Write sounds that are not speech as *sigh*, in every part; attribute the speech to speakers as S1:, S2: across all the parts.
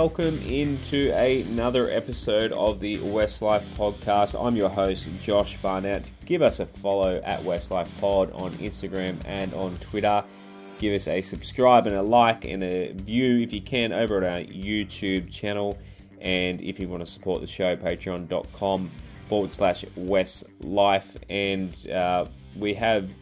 S1: welcome into another episode of the Westlife podcast. I'm your host, Josh Barnett. Give us a follow at Westlife Pod on Instagram and on Twitter. Give us a subscribe and a like and a view if you can over at our YouTube channel. And if you want to support the show, patreon.com forward slash Westlife. And uh, we have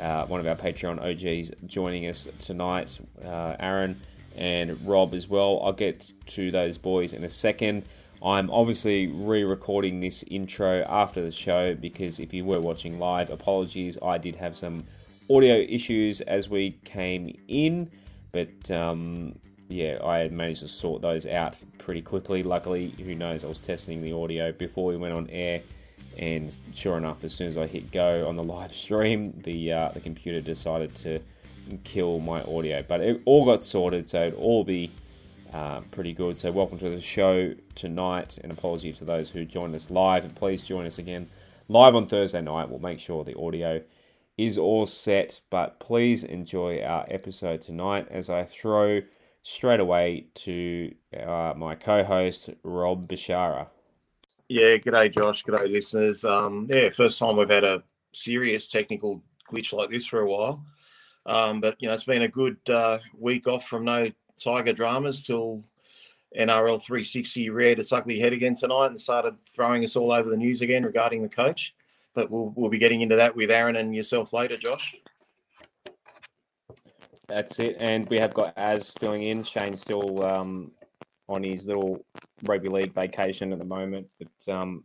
S1: uh, one of our Patreon OGs joining us tonight, uh, Aaron and Rob as well. I'll get to those boys in a second. I'm obviously re recording this intro after the show because if you were watching live, apologies, I did have some audio issues as we came in, but um, yeah, I managed to sort those out pretty quickly. Luckily, who knows, I was testing the audio before we went on air, and sure enough, as soon as I hit go on the live stream, the uh, the computer decided to kill my audio. But it all got sorted, so it'll all be uh, pretty good. So welcome to the show tonight, and apology to those who joined us live. And please join us again live on Thursday night. We'll make sure the audio is all set. But please enjoy our episode tonight as I throw straight away to uh, my co-host Rob Bashara.
S2: Yeah, g'day Josh, g'day listeners. Um, yeah, first time we've had a serious technical glitch like this for a while. Um, but you know, it's been a good uh, week off from no Tiger dramas till NRL 360 reared its ugly head again tonight and started throwing us all over the news again regarding the coach. But we'll we'll be getting into that with Aaron and yourself later, Josh.
S1: That's it, and we have got Az filling in. Shane's still um, on his little rugby league vacation at the moment, but um,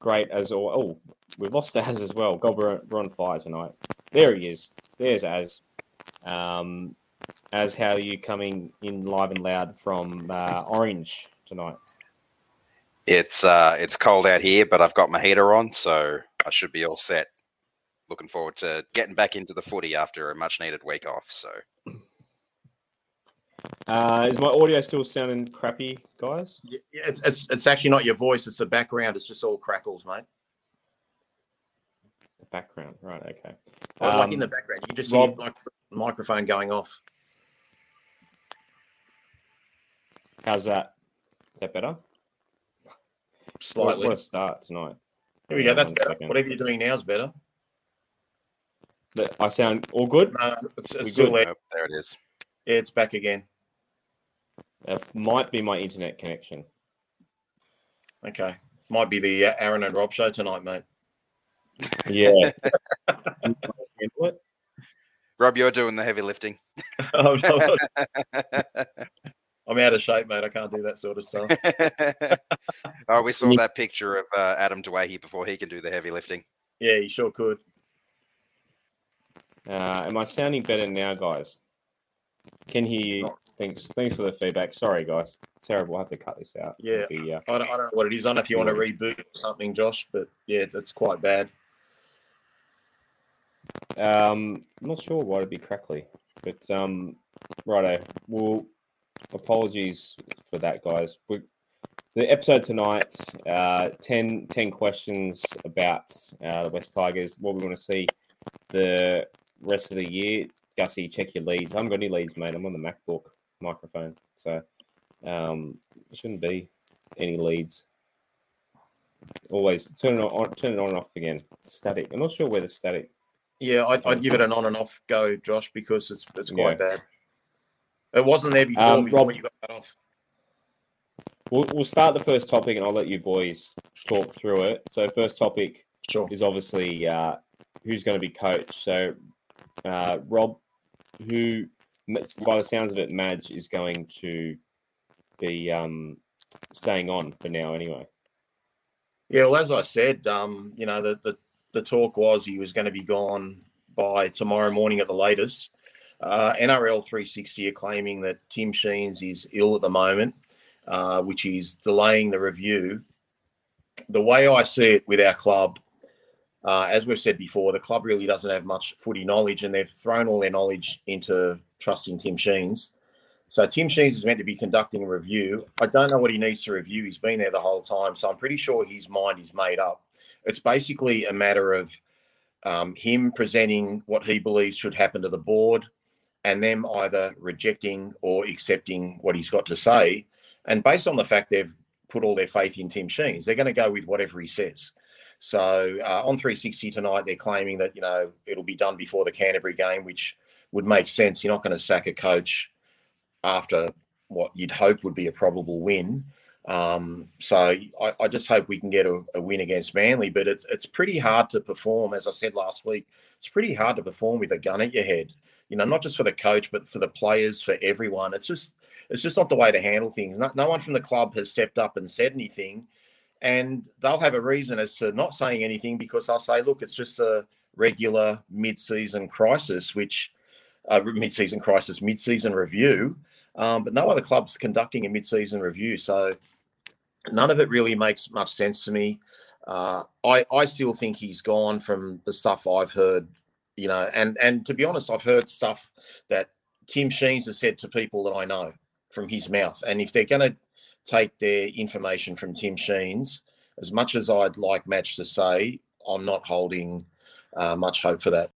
S1: great as all. Oh, we've lost Az as well. God, we're, we're on fire tonight. There he is. There's Az. Um, as how are you coming in live and loud from uh, Orange tonight?
S3: It's uh, it's cold out here, but I've got my heater on, so I should be all set. Looking forward to getting back into the footy after a much needed week off. So,
S1: uh, is my audio still sounding crappy, guys?
S2: Yeah, it's, it's it's actually not your voice; it's the background. It's just all crackles, mate.
S1: The background, right? Okay.
S2: Oh, like in the background, you just Rob, hear like microphone going off.
S1: How's that? Is that better?
S2: Slightly.
S1: What, what a start tonight.
S2: Here we go. That's better. Second. Whatever you're doing now is better.
S1: I sound all good.
S2: No, it's, it's still
S3: there. there it is.
S2: Yeah, it's back again.
S1: It might be my internet connection.
S2: Okay, might be the uh, Aaron and Rob show tonight, mate.
S1: Yeah. *laughs*
S3: Rob, you're doing the heavy lifting. *laughs*
S2: oh, *laughs* I'm out of shape, mate. I can't do that sort of stuff.
S3: oh, we saw that picture of uh, Adam Doueihi before he can do the heavy lifting.
S2: Yeah, he sure could.
S1: Uh, am I sounding better now, guys? Can hear you. Thanks, thanks for the feedback. Sorry, guys. Terrible. I have to cut this out.
S2: Yeah, be, uh, I, don't, I, don't, know what it is. I don't know if you want to reboot or something, Josh, but yeah, that's quite bad.
S1: Um, I'm not sure why it'd be crackly, but um, righto. Well, apologies for that, guys. We, the episode tonight, uh, 10, 10 questions about uh, the West Tigers, what we want to see the rest of the year. Gussie, check your leads. I haven't got any leads, mate. I'm on the MacBook microphone, so um, shouldn't be any leads. Always turn it on, turn it on and off again. Static. I'm not sure where the static.
S2: Yeah, I'd, I'd give it an on and off go, Josh, because it's it's quite yeah. bad. It wasn't there before, um, before Rob, you got that off.
S1: We'll, we'll start the first topic, and I'll let you boys talk through it. So, first topic
S2: sure.
S1: is obviously uh, who's going to be coach. So, uh, Rob, who, by the sounds of it, Madge is going to be um, staying on for now, anyway.
S2: Yeah, well, as I said, um, you know, the, the, the talk was he was going to be gone by tomorrow morning at the latest. Uh, NRL 360 are claiming that Tim Sheens is ill at the moment, uh, which is delaying the review. The way I see it with our club, uh, as we've said before, the club really doesn't have much footy knowledge, and they've thrown all their knowledge into trusting Tim Sheens. So Tim Sheens is meant to be conducting a review. I don't know what he needs to review. He's been there the whole time, so I'm pretty sure his mind is made up. It's basically a matter of um, him presenting what he believes should happen to the board, and them either rejecting or accepting what he's got to say. And based on the fact they've put all their faith in Tim Sheens, they're going to go with whatever he says. So uh, on 360 tonight, they're claiming that you know it'll be done before the Canterbury game, which would make sense. You're not going to sack a coach after what you'd hope would be a probable win. Um, so I, I, just hope we can get a, a, win against Manly, but it's it's pretty hard to perform. As I said last week, it's pretty hard to perform with a gun at your head. You know, not just for the coach, but for the players, for everyone. It's just it's just not the way to handle things. No, no one from the club has stepped up and said anything, and they'll have a reason as to not saying anything because they'll say, "Look, it's just a regular mid-season crisis," which uh, mid-season crisis, mid-season review. Um, but no other club's conducting a mid-season review, so none of it really makes much sense to me. Uh, I I still think he's gone from the stuff I've heard, you know, and and to be honest, I've heard stuff that Tim Sheens has said to people that I know from his mouth, and if they're going to take their information from Tim Sheens, as much as I'd like Madge to say, I'm not holding uh, much hope for that.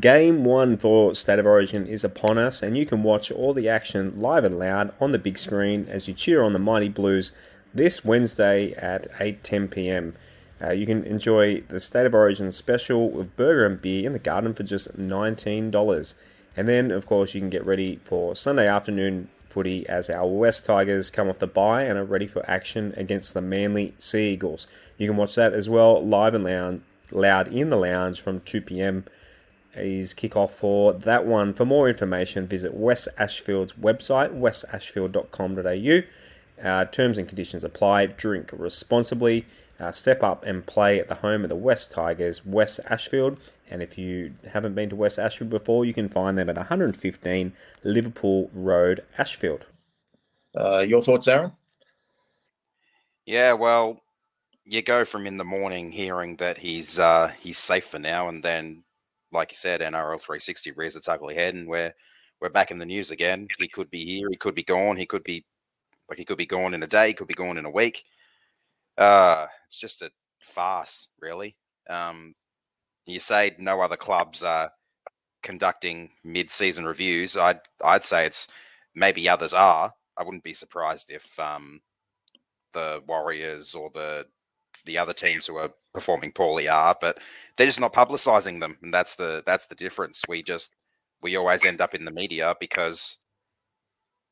S1: Game one for State of Origin is upon us, and you can watch all the action live and loud on the big screen as you cheer on the Mighty Blues this Wednesday at 8:10 p.m. Uh, you can enjoy the State of Origin special with burger and beer in the garden for just $19. And then, of course, you can get ready for Sunday afternoon footy as our West Tigers come off the bye and are ready for action against the Manly Sea Eagles. You can watch that as well live and loud, loud in the lounge from 2 p.m is kickoff for that one. For more information, visit West Ashfield's website, westashfield.com.au. Uh, terms and conditions apply. Drink responsibly. Uh, step up and play at the home of the West Tigers, West Ashfield. And if you haven't been to West Ashfield before, you can find them at 115 Liverpool Road, Ashfield.
S2: Uh, your thoughts, Aaron?
S3: Yeah, well, you go from in the morning hearing that he's uh, he's safe for now, and then like you said, NRL 360 rears its ugly head, and we're we're back in the news again. He could be here, he could be gone, he could be like he could be gone in a day, he could be gone in a week. Uh, it's just a farce, really. Um, you say no other clubs are conducting mid-season reviews. I'd I'd say it's maybe others are. I wouldn't be surprised if um, the Warriors or the the other teams who are performing poorly are, but they're just not publicizing them, and that's the that's the difference. We just we always end up in the media because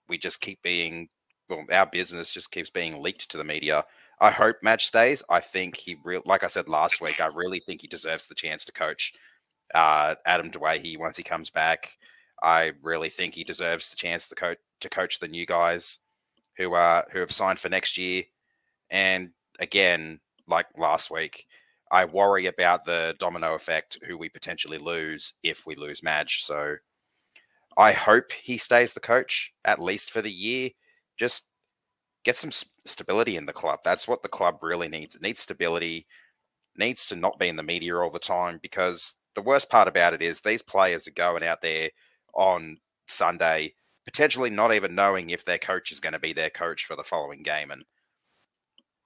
S3: we just keep being well, our business just keeps being leaked to the media. I hope Madge stays. I think he real like I said last week. I really think he deserves the chance to coach uh, Adam Doueihi once he comes back. I really think he deserves the chance to coach to coach the new guys who are who have signed for next year. And again, like last week, I worry about the domino effect who we potentially lose if we lose Madge. So I hope he stays the coach at least for the year. Just get some stability in the club. That's what the club really needs. It needs stability, needs to not be in the media all the time because the worst part about it is these players are going out there on Sunday potentially not even knowing if their coach is going to be their coach for the following game and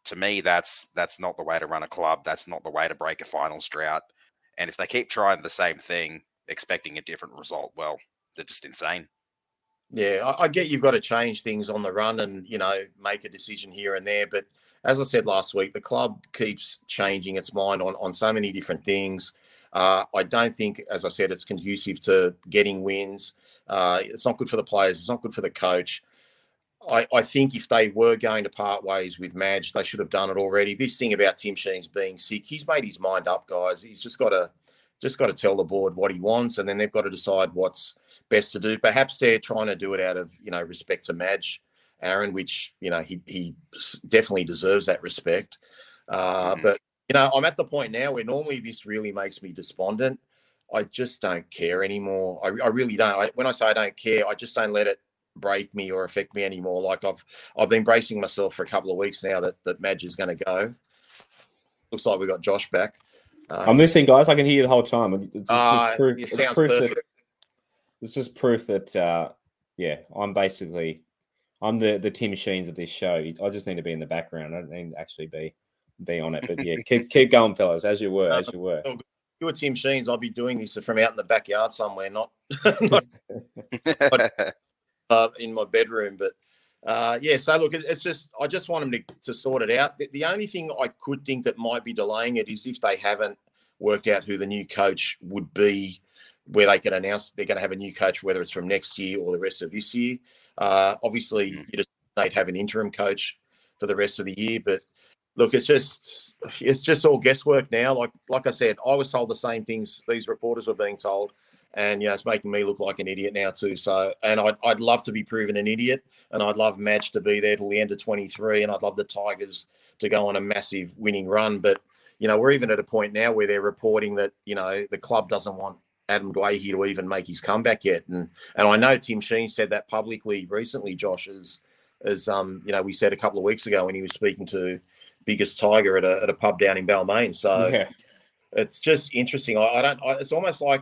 S3: to me, that's that's not the way to run a club. That's not the way to break a finals drought. And if they keep trying the same thing, expecting a different result, well, they're just insane.
S2: Yeah, I, I, get you've got to change things on the run and you know make a decision here and there. But as I said last week, the club keeps changing its mind on on so many different things. Uh, I don't think, as I said, it's conducive to getting wins. Uh, it's not good for the players. It's not good for the coach. I, I, think if they were going to part ways with Madge, they should have done it already. This thing about Tim Sheens being sick, he's made his mind up, guys. He's just got to just got to tell the board what he wants, and then they've got to decide what's best to do. Perhaps they're trying to do it out of you know respect to Madge, Aaron, which you know he he definitely deserves that respect. Uh, mm-hmm. But you know, I'm at the point now where normally this really makes me despondent. I just don't care anymore. I, I really don't. I, when I say I don't care, I just don't let it break me or affect me anymore. Like I've I've been bracing myself for a couple of weeks now that that Madge is going to go. Looks like we got Josh back.
S1: Um, I'm listening, guys. I can hear you the whole time. It's, uh, just proof. It's proof that this is proof that uh, yeah, I'm basically I'm the the Tim Sheens of this show. I just need to be in the background. I don't need to actually be be on it. But yeah, *laughs* keep keep going, fellas, as you were, as you were.
S2: You are Tim Sheens, I'll be doing this from out in the backyard somewhere, not, *laughs* not *laughs* uh, in my bedroom. But Uh, yeah, so look, it's just I just want them to, to sort it out. The, the, only thing I could think that might be delaying it is if they haven't worked out who the new coach would be, where they can announce they're going to have a new coach, whether it's from next year or the rest of this year. Uh, obviously, mm. you just they'd have an interim coach for the rest of the year, but look, it's just it's just all guesswork now. Like like I said, I was told the same things these reporters were being told and you know it's making me look like an idiot now too. So, and I'd, I'd love to be proven an idiot, and I'd love Madge to be there till the end of 23, and I'd love the Tigers to go on a massive winning run. But you know, we're even at a point now where they're reporting that you know the club doesn't want Adam Doueihi to even make his comeback yet, and and I know Tim Sheens said that publicly recently. Josh as as um you know we said a couple of weeks ago when he was speaking to biggest Tiger at a at a pub down in Balmain. So. Yeah. It's just interesting. I, I don't. I, it's almost like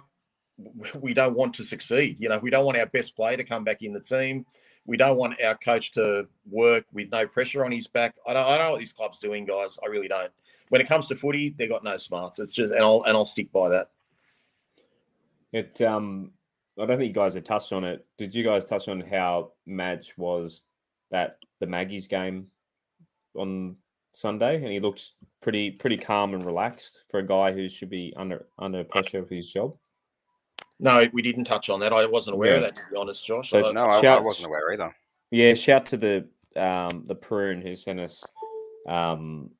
S2: *laughs* we don't want to succeed. You know, we don't want our best player to come back in the team. We don't want our coach to work with no pressure on his back. I don't, I don't know what this club's doing, guys. I really don't. When it comes to footy, they've got no smarts. It's just, and I'll and I'll stick by that.
S1: It, um, I don't think you guys have touched on it. Did you guys touch on how Madge was that the Maggies game on Sunday, and he looked pretty pretty calm and relaxed for a guy who should be under under pressure of his job.
S2: No, we didn't touch on that. I wasn't aware yeah. of that, to be honest, Josh.
S3: So, no, I, I, wasn't aware either.
S1: Yeah, shout to the um, the prune who sent us. Um,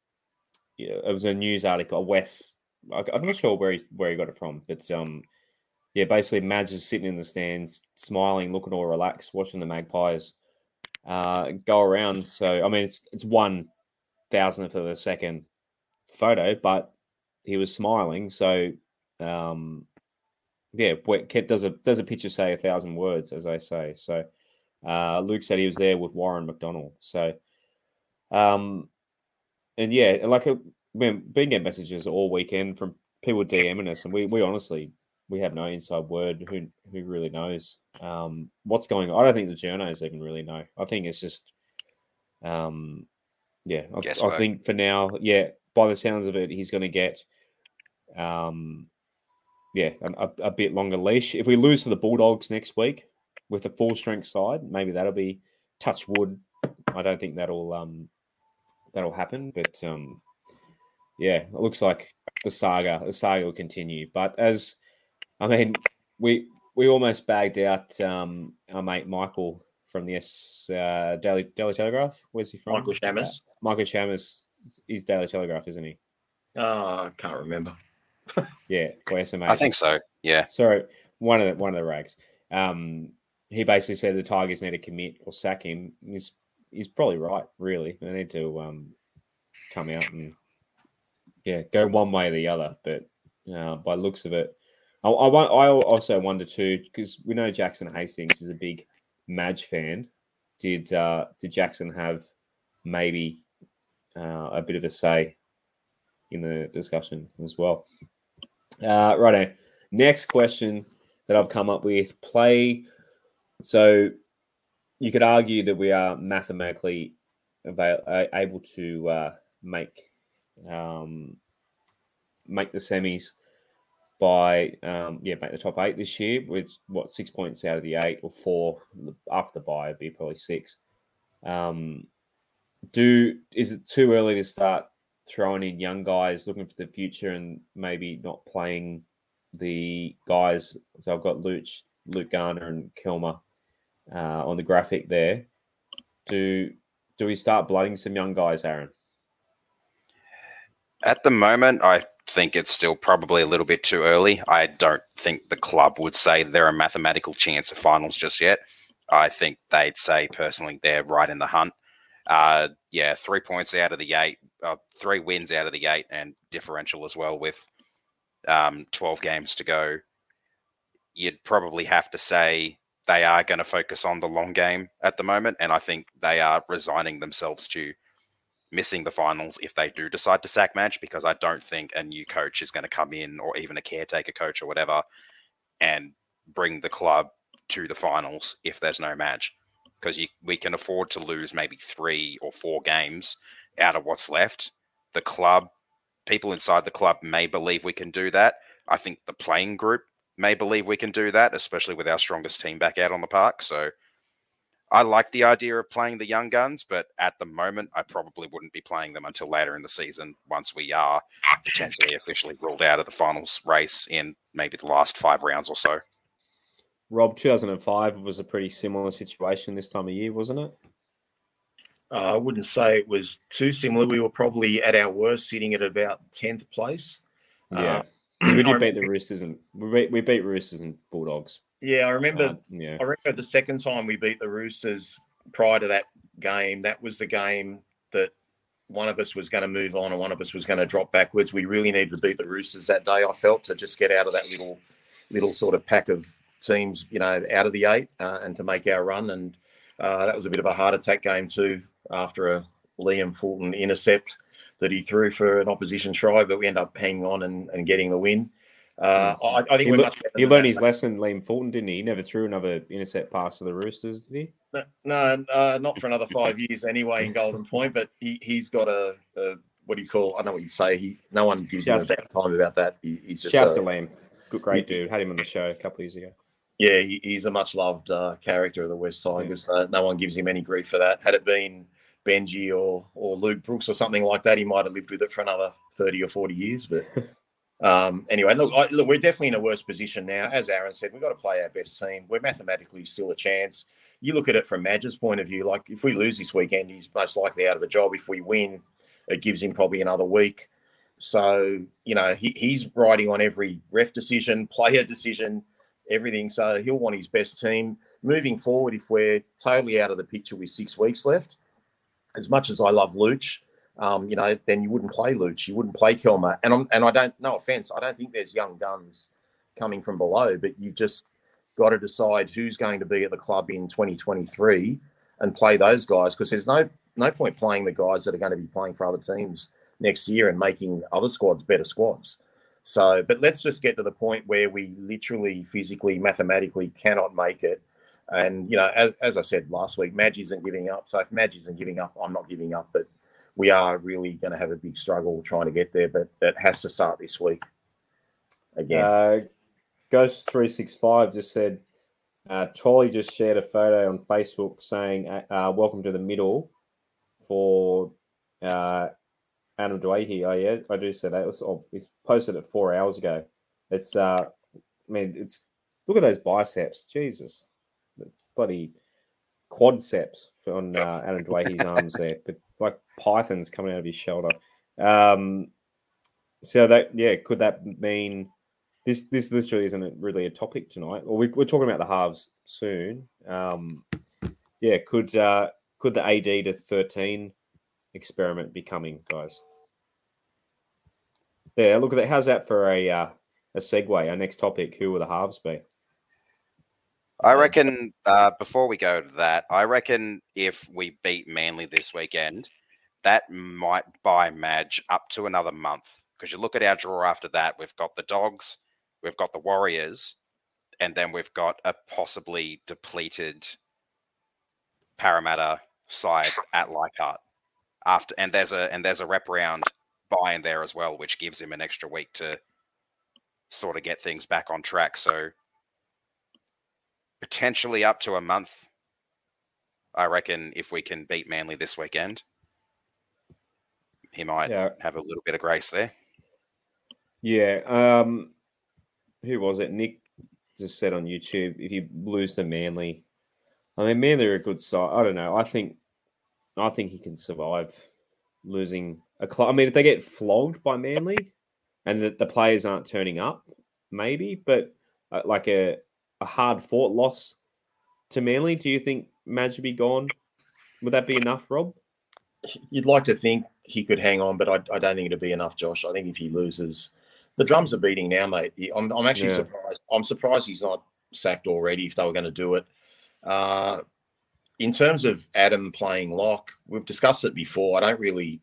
S1: yeah, it was a news article. West, I'm not sure where he where he got it from, but um, yeah, basically, Madge is sitting in the stands, smiling, looking all relaxed, watching the Magpies uh, go around. So, I mean, it's it's one thousandth of a second photo, but he was smiling. So, um, yeah, does a does a picture say a thousand words, as I say. So uh, Luke said he was there with Warren McDonald. So, um, and yeah, like a, we've been getting messages all weekend from people DMing us, and we we honestly we have no inside word. Who who really knows um, what's going on? I don't think the journos even really know. I think it's just, um, yeah, I, I think for now, yeah. By the sounds of it, he's going to get um, yeah, a, a, bit longer leash. If we lose to the Bulldogs next week with a full strength side, maybe that'll be touch wood. I don't think that'll um that'll happen, but um yeah, it looks like the saga the saga will continue. But as I mean, we we almost bagged out um our mate Michael from the S uh, Daily Daily Telegraph. Where's he from?
S2: Michael Chammas.
S1: Michael Chammas is Daily Telegraph, isn't he?
S2: Oh, I can't remember
S1: yeah, for SMA.
S3: I think so. Yeah.
S1: Sorry, one of the one of the rags. Um, he basically said the Tigers need to commit or sack him. He's he's probably right. Really, they need to um, come out and yeah, go one way or the other. But uh, by looks of it, I, I, I also wonder too because we know Jackson Hastings is a big Madge fan. Did uh, did Jackson have maybe uh, a bit of a say in the discussion as well? Uh, righto. Next question that I've come up with play. So you could argue that we are mathematically avail- uh, able to uh, make um, make the semis by um, yeah make the top eight this year with what six points out of the eight or four after the bye would be probably six. Um, do is it too early to start throwing in young guys looking for the future and maybe not playing the guys. So I've got Luch, Luke Garner and Kelma uh, on the graphic there. Do do we start blooding some young guys, Aaron?
S3: At the moment, I think it's still probably a little bit too early. I don't think the club would say they're a mathematical chance of finals just yet. I think they'd say personally they're right in the hunt. Uh, yeah, three points out of the eight, uh, three wins out of the eight, and differential as well with um, 12 games to go. You'd probably have to say they are going to focus on the long game at the moment. And I think they are resigning themselves to missing the finals if they do decide to sack Madge, because I don't think a new coach is going to come in or even a caretaker coach or whatever and bring the club to the finals if there's no Madge because we can afford to lose maybe three or four games out of what's left. The club, people inside the club may believe we can do that. I think the playing group may believe we can do that, especially with our strongest team back out on the park. So I like the idea of playing the young guns, but at the moment, I probably wouldn't be playing them until later in the season once we are potentially officially ruled out of the finals race in maybe the last five rounds or so.
S1: Rob, 2005 was a pretty similar situation this time of year, wasn't it?
S2: Uh, I wouldn't say it was too similar. We were probably at our worst, sitting at about 10th place.
S1: Yeah. Uh, we did *clears throat* beat the Roosters and we beat, we beat Roosters and Bulldogs.
S2: Yeah, I remember.
S1: Uh, yeah.
S2: I remember the second time we beat the Roosters prior to that game. That was the game that one of us was going to move on and one of us was going to drop backwards. We really needed to beat the Roosters that day. I felt to just get out of that little, little sort of pack of teams, you know, out of the eight uh, and to make our run. And uh, that was a bit of a heart attack game too after a Liam Fulton intercept that he threw for an opposition try, but we end up hanging on and, and getting the win. Uh,
S1: hmm. I, I, think he, le- he learned his lesson, Liam Fulton, didn't he? He never threw another intercept pass to the Roosters, did he?
S2: No, no uh, not for another five years anyway in Golden Point. But he he's got a, a what do you call? I don't know what you say. He no one gives him a bad time about that. He, he's just
S1: Shasta Lamb, good, great he, dude. Had him on the show a couple of years ago.
S2: Yeah, he, he's a much loved uh, character of the West Tigers. Yeah. Uh, no one gives him any grief for that. Had it been Benji or or Luke Brooks or something like that, he might have lived with it for another thirty or forty years. But *laughs* um, anyway, look, I, look, we're definitely in a worse position now. As Aaron said, we've got to play our best team. We're mathematically still a chance. You look at it from Madge's point of view. Like if we lose this weekend, he's most likely out of a job. If we win, it gives him probably another week. So you know he, he's riding on every ref decision, *laughs* player decision everything. So he'll want his best team moving forward. If we're totally out of the picture with six weeks left, as much as I love Luch, um, you know, then you wouldn't play Luch, you wouldn't play Kelma. And I'm, and I don't, no offense, I don't think there's young guns coming from below, but you just got to decide who's going to be at the club in 2023 and play those guys because there's no no point playing the guys that are going to be playing for other teams next year and making other squads better squads. So, but let's just get to the point where we literally, physically, mathematically cannot make it. And, you know, as, as I said last week, Madge isn't giving up. So if Madge isn't giving up, I'm not giving up. But we are really going to have a big struggle trying to get there. But it has to start this week again.
S1: Uh, Ghost three six five just said, uh, just shared a photo on Facebook saying, uh, uh "Welcome to the middle," for uh, Adam Doueihi. Oh yeah, I do say that. It was oh, he's posted it four hours ago. It's uh, I mean, it's look at those biceps, Jesus, the bloody quadceps on uh, Adam Doueihi's *laughs* arms there, but like pythons coming out of his shoulder. Um, so that yeah, could that mean this? This literally isn't really a topic tonight. Or we, are talking about the halves soon. Um, yeah, could uh, could the AD to thirteen experiment becoming, guys? Yeah, look at that. How's that for a uh, a segue? Our next topic: Who will the halves be?
S3: I reckon. Uh, before we go to that, I reckon if we beat Manly this weekend, that might buy Madge up to another month. Because you look at our draw after that, we've got the Dogs, we've got the Warriors, and then we've got a possibly depleted Parramatta side at Leichhardt. After and there's a and there's a wraparound buy in there as well, which gives him an extra week to sort of get things back on track. So potentially up to a month, I reckon, if we can beat Manly this weekend, he might yeah. have a little bit of grace there.
S1: Yeah. Um, who was it? Nick just said on YouTube, if you lose to Manly, I mean, Manly are a good side. I don't know. I think, I think he can survive losing a club. I mean, if they get flogged by Manly and the, the players aren't turning up, maybe, but uh, like a, a hard fought loss to Manly, do you think Madge should be gone? Would that be enough, Rob?
S2: You'd like to think he could hang on, but I, I don't think it'd be enough, Josh. I think if he loses, the drums are beating now, mate. I'm, I'm actually yeah. surprised. I'm surprised he's not sacked already if they were going to do it. Uh, in terms of Adam playing lock, we've discussed it before. I don't really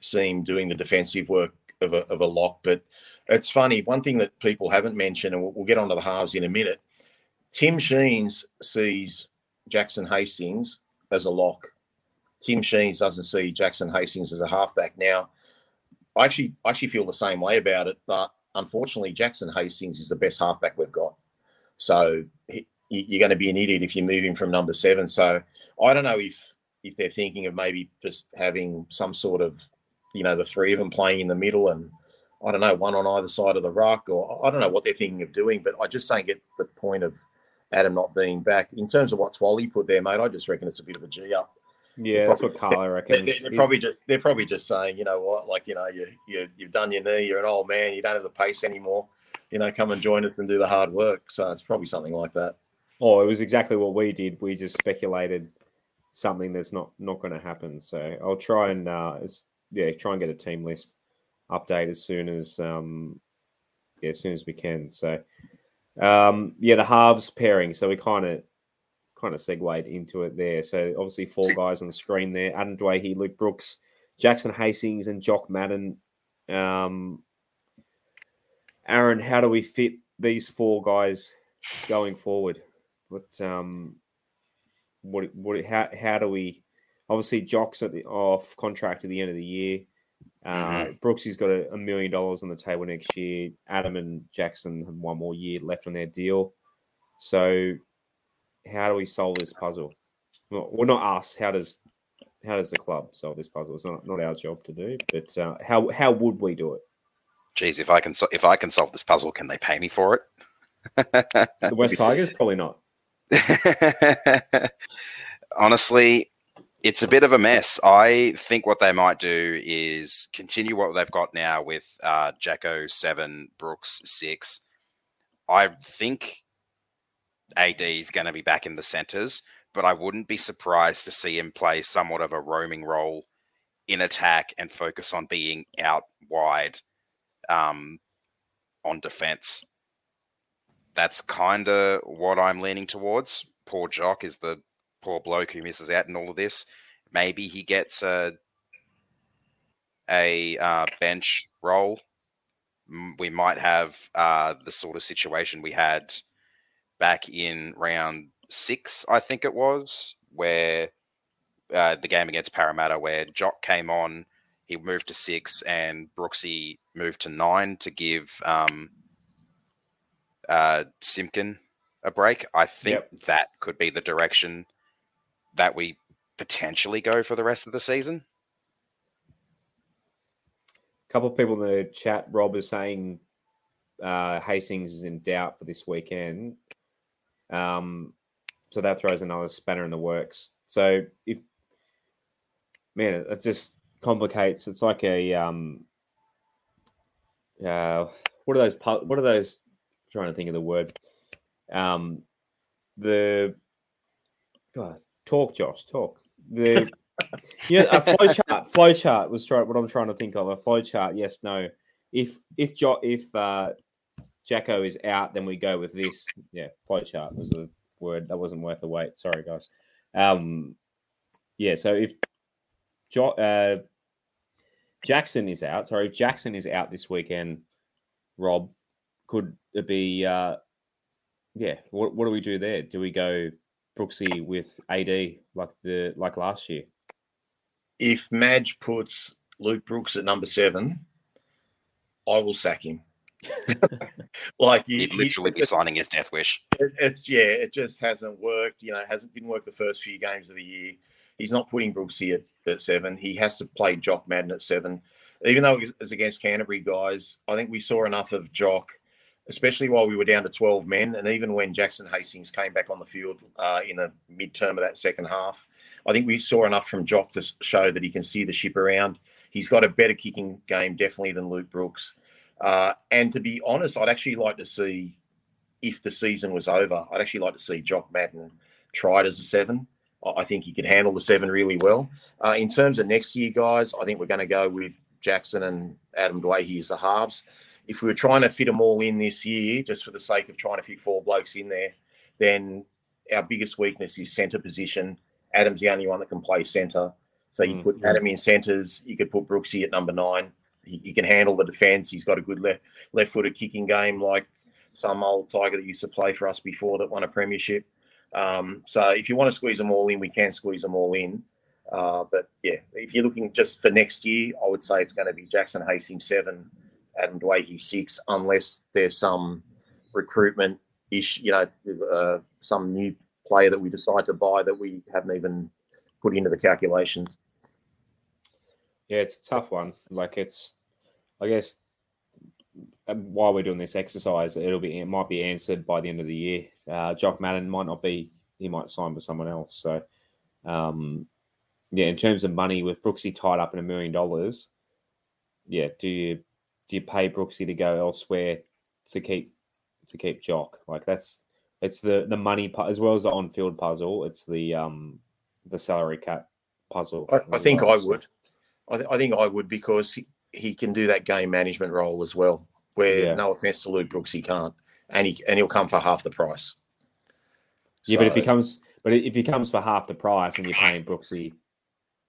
S2: see him doing the defensive work of a, of a lock, but it's funny. One thing that people haven't mentioned, and we'll, we'll get onto the halves in a minute. Tim Sheens sees Jackson Hastings as a lock. Tim Sheens doesn't see Jackson Hastings as a halfback. Now, I actually I actually feel the same way about it, but unfortunately, Jackson Hastings is the best halfback we've got. So he, you're going to be an idiot if you move him from number seven. So I don't know if if they're thinking of maybe just having some sort of, you know, the three of them playing in the middle and I don't know, one on either side of the ruck, or I don't know what they're thinking of doing, but I just don't get the point of Adam not being back. In terms of what Swally put there, mate, I just reckon it's a bit of a G up.
S1: Yeah, that's what Carlo *laughs* reckons.
S2: They're, they're probably just they're probably just saying, you know what, like you know, you you you've done your knee, you're an old man, you don't have the pace anymore. You know, come and join us and do the hard work. So it's probably something like that.
S1: Oh, it was exactly what we did. We just speculated something that's not not going to happen. So I'll try and uh, yeah, try and get a team list update as soon as um, yeah, as soon as we can. So um, yeah, the halves pairing. So we kind of kind of segued into it there. So obviously four guys on the screen there: Adam Doueihi, Luke Brooks, Jackson Hastings, and Jock Madden. Um, Aaron, how do we fit these four guys going forward? What um, what what how how do we? Obviously, Jock's at the off contract at the end of the year. Uh, mm-hmm. Brooksy's got a, a, million dollars on the table next year. Adam and Jackson have one more year left on their deal. So, how do we solve this puzzle? Well, well not us. How does how does the club solve this puzzle? It's not not our job to do, but uh, how how would we do it?
S3: Geez, if I can if I can solve this puzzle, can they pay me for it? *laughs*
S1: the West Tigers probably not. *laughs*
S3: Honestly, it's a bit of a mess. I think what they might do is continue what they've got now with uh, Jacko seven, Brooks six. I think AD is going to be back in the centres, but I wouldn't be surprised to see him play somewhat of a roaming role in attack and focus on being out wide um, on defence. That's kind of what I'm leaning towards. Poor Jock is the poor bloke who misses out in all of this. Maybe he gets a a uh, bench role. We might have uh, the sort of situation we had back in round six, I think it was, where uh, the game against Parramatta, where Jock came on, he moved to six, and Brooksy moved to nine to give um, uh, Simpkin a break. I think yep. that could be the direction that we potentially go for the rest of the season.
S1: A couple of people in the chat, Rob, is saying uh, Hastings is in doubt for this weekend. Um, so that throws another spanner in the works. So if man, it just complicates. It's like a um, uh, what are those? What are those? Trying to think of the word. Um, the God, talk, Josh, talk. The yeah, a *laughs* flow chart. Flow chart was try, what I'm trying to think of. A flow chart. Yes, no. If if jo, if uh, Jacko is out, then we go with this. Yeah, flow chart was the word. That wasn't worth the wait. Sorry, guys. Um, yeah. So if jo, uh, Jackson is out, sorry, if Jackson is out this weekend, Rob, could it be? Uh, yeah. What what do we do there? Do we go Brooksy with AD like the like last year?
S2: If Madge puts Luke Brooks at number seven, I will sack him. *laughs*
S3: like he, would literally he, be signing his death wish.
S2: It, it's yeah, it just hasn't worked. You know, it hasn't didn't work the first few games of the year. He's not putting Brooksy at, at seven. He has to play Jock Madden at seven. Even though it was against Canterbury guys, I think we saw enough of Jock especially while we were down to 12 men. And even when Jackson Hastings came back on the field uh, in the midterm of that second half, I think we saw enough from Jock to show that he can steer the ship around. He's got a better kicking game, definitely, than Luke Brooks. Uh, and to be honest, I'd actually like to see, if the season was over, I'd actually like to see Jock Madden tried as a seven. I think he could handle the seven really well. Uh, in terms of next year, guys, I think we're going to go with Jackson and Adam Doueihi as the halves if we were trying to fit them all in this year, just for the sake of trying to fit four blokes in there, then our biggest weakness is centre position. Adam's the only one that can play centre. So you mm, put Adam in centres. You could put Brooksy at number nine. He, he, can handle the defence. He's got a good left left-footed kicking game, like some old tiger that used to play for us before that won a premiership. Um, so if you want to squeeze them all in, we can squeeze them all in. Uh, but yeah, if you're looking just for next year, I would say it's going to be Jackson Hastings seven, Adam Doueihi six, unless there's some recruitment ish, you know, uh, some new player that we decide to buy that we haven't even put into the calculations.
S1: Yeah, it's a tough one. Like it's, I guess, um, while we're doing this exercise, it'll be it might be answered by the end of the year. Uh, Jock Madden might not be. He might sign with someone else. So, um, yeah, in terms of money, with Brooksy tied up in a million dollars, yeah, do you do you pay Brooksy to go elsewhere to keep to keep Jock? Like that's it's the the money as well as the on field puzzle. It's the um the salary cap puzzle.
S2: I, I think well, I so. would. I, th- I, think I would because he, he can do that game management role as well. Where yeah. no offense to Luke Brooks, he can't, and he and he'll come for half the price.
S1: Yeah, so, but if he comes, but if he comes for half the price and you're paying Brooksy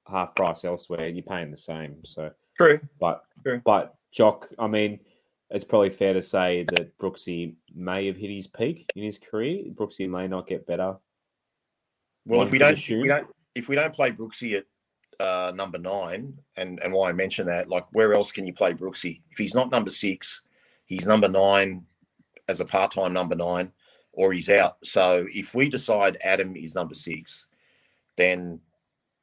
S1: half price elsewhere, you're paying the same. So
S2: true,
S1: but
S2: true.
S1: but Jock, I mean, it's probably fair to say that Brooksy may have hit his peak in his career. Brooksy may not get better.
S2: Well, if we don't, if we don't, if we don't play Brooksy at uh, number nine, and and why I mention that, like, where else can you play Brooksy? If he's not number six, he's number nine as a part-time number nine, or he's out. So if we decide Adam is number six, then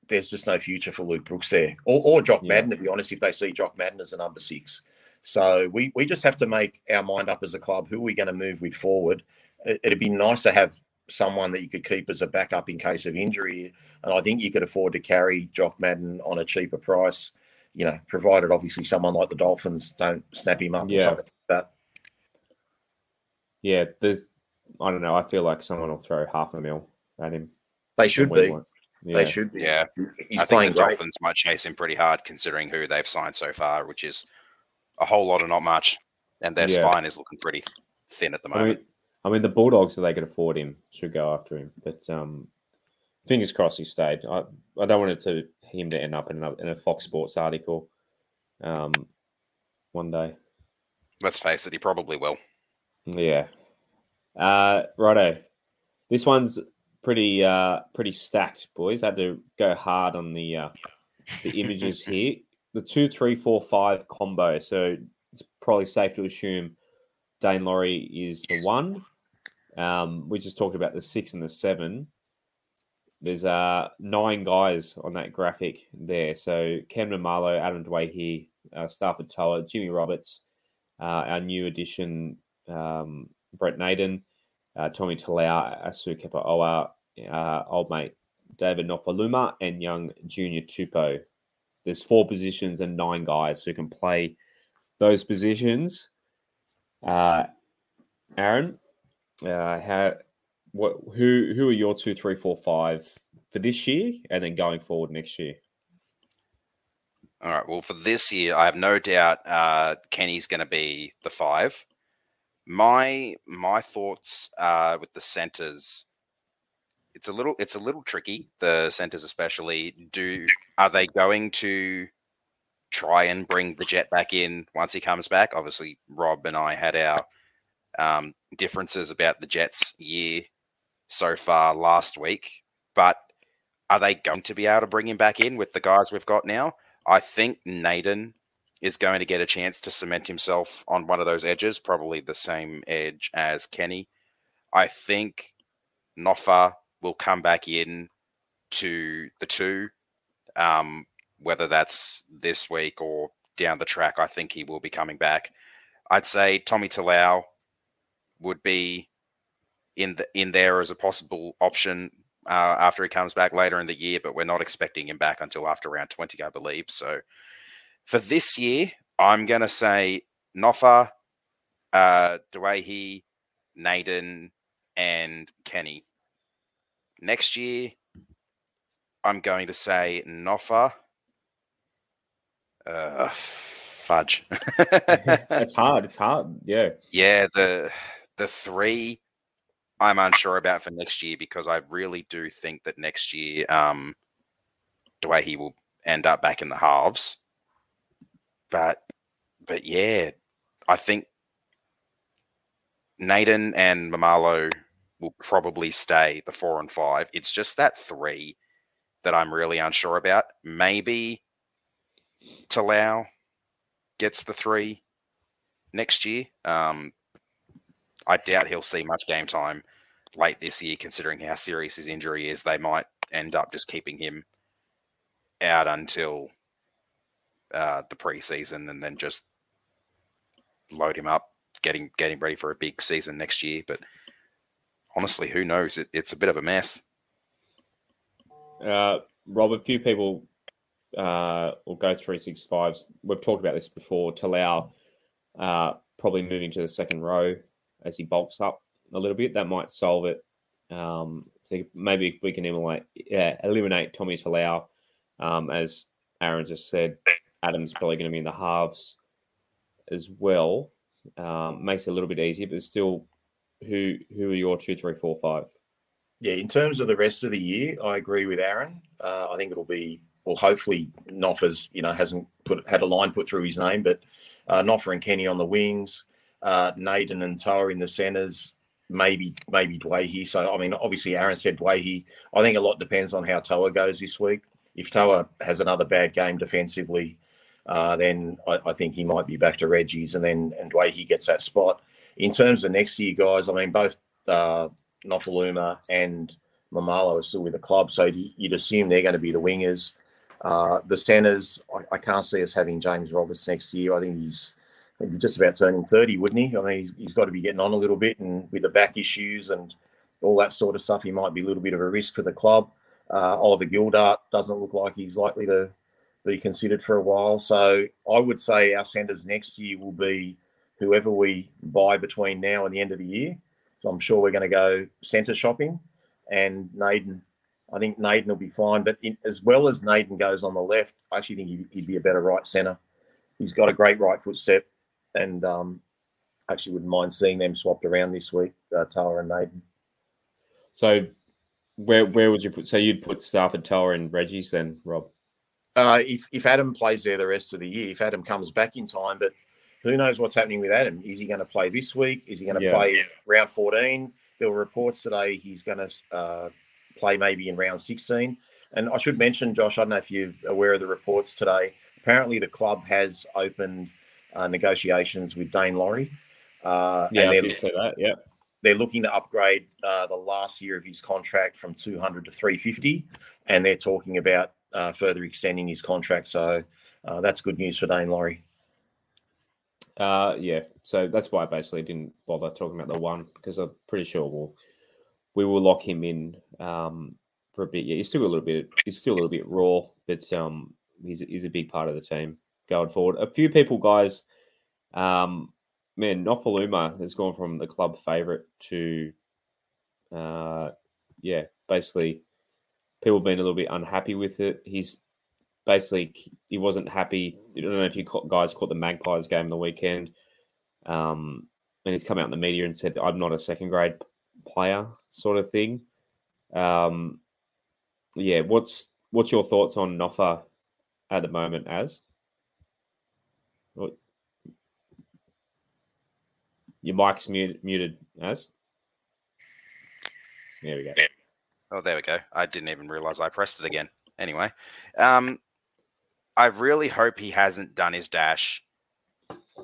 S2: there's just no future for Luke Brooks there, or, or Jock yeah. Madden, to be honest. If they see Jock Madden as a number six, so we we just have to make our mind up as a club. Who are we going to move with forward? It, it'd be nice to have someone that you could keep as a backup in case of injury. And I think you could afford to carry Jock Madden on a cheaper price, you know, provided obviously someone like the Dolphins don't snap him up yeah. or something like that.
S1: Yeah, there's, I don't know. I feel like someone will throw half a mil at him.
S2: They should be. Yeah. They should be.
S3: Yeah. He's I think the great. Dolphins might chase him pretty hard considering who they've signed so far, which is a whole lot of not much. And their yeah. spine is looking pretty thin at the moment.
S1: I mean, I mean, the Bulldogs, that they could afford him, should go after him. But um, fingers crossed he stayed. I, I don't want it to him to end up in a, in a Fox Sports article um, one day.
S3: Let's face it, he probably will.
S1: Yeah. Uh, righto. This one's pretty uh, pretty stacked, boys. I had to go hard on the uh, the images *laughs* here. The two, three, four, five combo. So it's probably safe to assume Daine Laurie is the one. Um, we just talked about the six and the seven. There's uh, nine guys on that graphic there. So Cameron Marlow, Adam Doueihi, uh, Starford To'a, Jimmy Roberts, uh, our new addition, um, Brent Naden, uh, Tommy Talau, Asu Kepaoa, uh, old mate David Nofoaluma, and young junior Tupou. There's four positions and nine guys who can play those positions. Uh, Aaron, uh, how what who who are your two, three, four, five for this year, and then going forward next year?
S3: All right. Well, for this year, I have no doubt uh, Kenny's going to be the five. My my thoughts uh, with the centers. It's a little it's a little tricky. The centers, especially, do are they going to try and bring the jet back in once he comes back? Obviously, Rob and I had our um, differences about the Jets' year so far last week, but are they going to be able to bring him back in with the guys we've got now? I think Naden is going to get a chance to cement himself on one of those edges, probably the same edge as Kenny. I think Nofa will come back in to the two, um, whether that's this week or down the track. I think he will be coming back. I'd say Tommy Talau would be in the, in there as a possible option uh, after he comes back later in the year, but we're not expecting him back until after round 20, I believe. So for this year, I'm going to say Nofa, uh, Doueihi, Naden, and Kenny. Next year, I'm going to say Nofa. Uh, fudge. *laughs*
S1: it's hard. It's hard. Yeah.
S3: Yeah. The the three I'm unsure about for next year because I really do think that next year, um, Doueihi will end up back in the halves. But, but yeah, I think Naden and Maumalo will probably stay the four and five. It's just that three that I'm really unsure about. Maybe Talau gets the three next year. Um, I doubt he'll see much game time late this year, considering how serious his injury is. They might end up just keeping him out until uh, the preseason and then just load him up, getting getting ready for a big season next year. But honestly, who knows? It, it's a bit of a mess.
S1: Uh, Rob, a few people uh, will go three six fives. We've talked about this before. Talau uh, probably moving to the second row as he bulks up a little bit. That might solve it. Um, so maybe we can eliminate, yeah, eliminate Tommy Talau, um, as Aaron just said. Adam's probably going to be in the halves as well. Um, makes it a little bit easier, but still, who who are your two, three, four, five?
S2: Yeah, in terms of the rest of the year, I agree with Aaron. Uh, I think it'll be well. Hopefully, Noffa's you know hasn't put had a line put through his name, but uh, Noffa and Kenny on the wings, uh, Naden and Toa in the centres, maybe maybe Doueihi. So I mean, obviously Aaron said Doueihi. I think a lot depends on how Toa goes this week. If Toa has another bad game defensively, uh, then I, I, think he might be back to Reggie's, and then and Doueihi gets that spot. In terms of next year, guys, I mean both uh, Nofoaluma and Maumalo are still with the club, so you'd assume they're going to be the wingers. Uh, the centres, I, I, can't see us having James Roberts next year. I think he's maybe just about turning 30, wouldn't he? I mean, he's, he's got to be getting on a little bit, and with the back issues and all that sort of stuff, he might be a little bit of a risk for the club. Uh, Oliver Gildart doesn't look like he's likely to be considered for a while. So I would say our centres next year will be whoever we buy between now and the end of the year. So I'm sure we're going to go centre shopping, and Naden I think Naden will be fine. But in, as well as Naden goes on the left, I actually think he'd, he'd be a better right centre. He's got a great right foot step, and um, actually wouldn't mind seeing them swapped around this week, uh, Toa and Naden.
S1: So, where where would you put? So you'd put Starford, Toa, and Reggie's then, Rob.
S2: Uh, if if Adam plays there the rest of the year, if Adam comes back in time, but who knows what's happening with Adam? Is he going to play this week? Is he going to yeah. play round fourteen? There were reports today he's going to uh, play maybe in round 16. And I should mention, Josh, I don't know if you're aware of the reports today. Apparently, the club has opened uh, negotiations with Daine Laurie.
S1: Uh, yeah, I did say that. Yeah,
S2: they're looking to upgrade uh, the last year of his contract from 200 to 350, and they're talking about uh, further extending his contract. So uh, that's good news for Daine Laurie.
S1: Uh, yeah, so that's why I basically didn't bother talking about the one because I'm pretty sure we'll we will lock him in um, for a bit. Yeah, he's still a little bit he's still a little bit raw, but um, he's he's a big part of the team going forward. A few people, guys, um, man, Nofoaluma has gone from the club favourite to, uh, yeah, basically people being a little bit unhappy with it. He's basically he wasn't happy. I don't know if you guys caught the Magpies game on the weekend. Um, and he's come out in the media and said, "I'm not a second grade player sort of thing. Um, yeah, what's what's your thoughts on Noffa at the moment? As your mic's muted, muted. As there we go.
S3: Oh, there we go. I didn't even realize I pressed it again. Anyway, um, I really hope he hasn't done his dash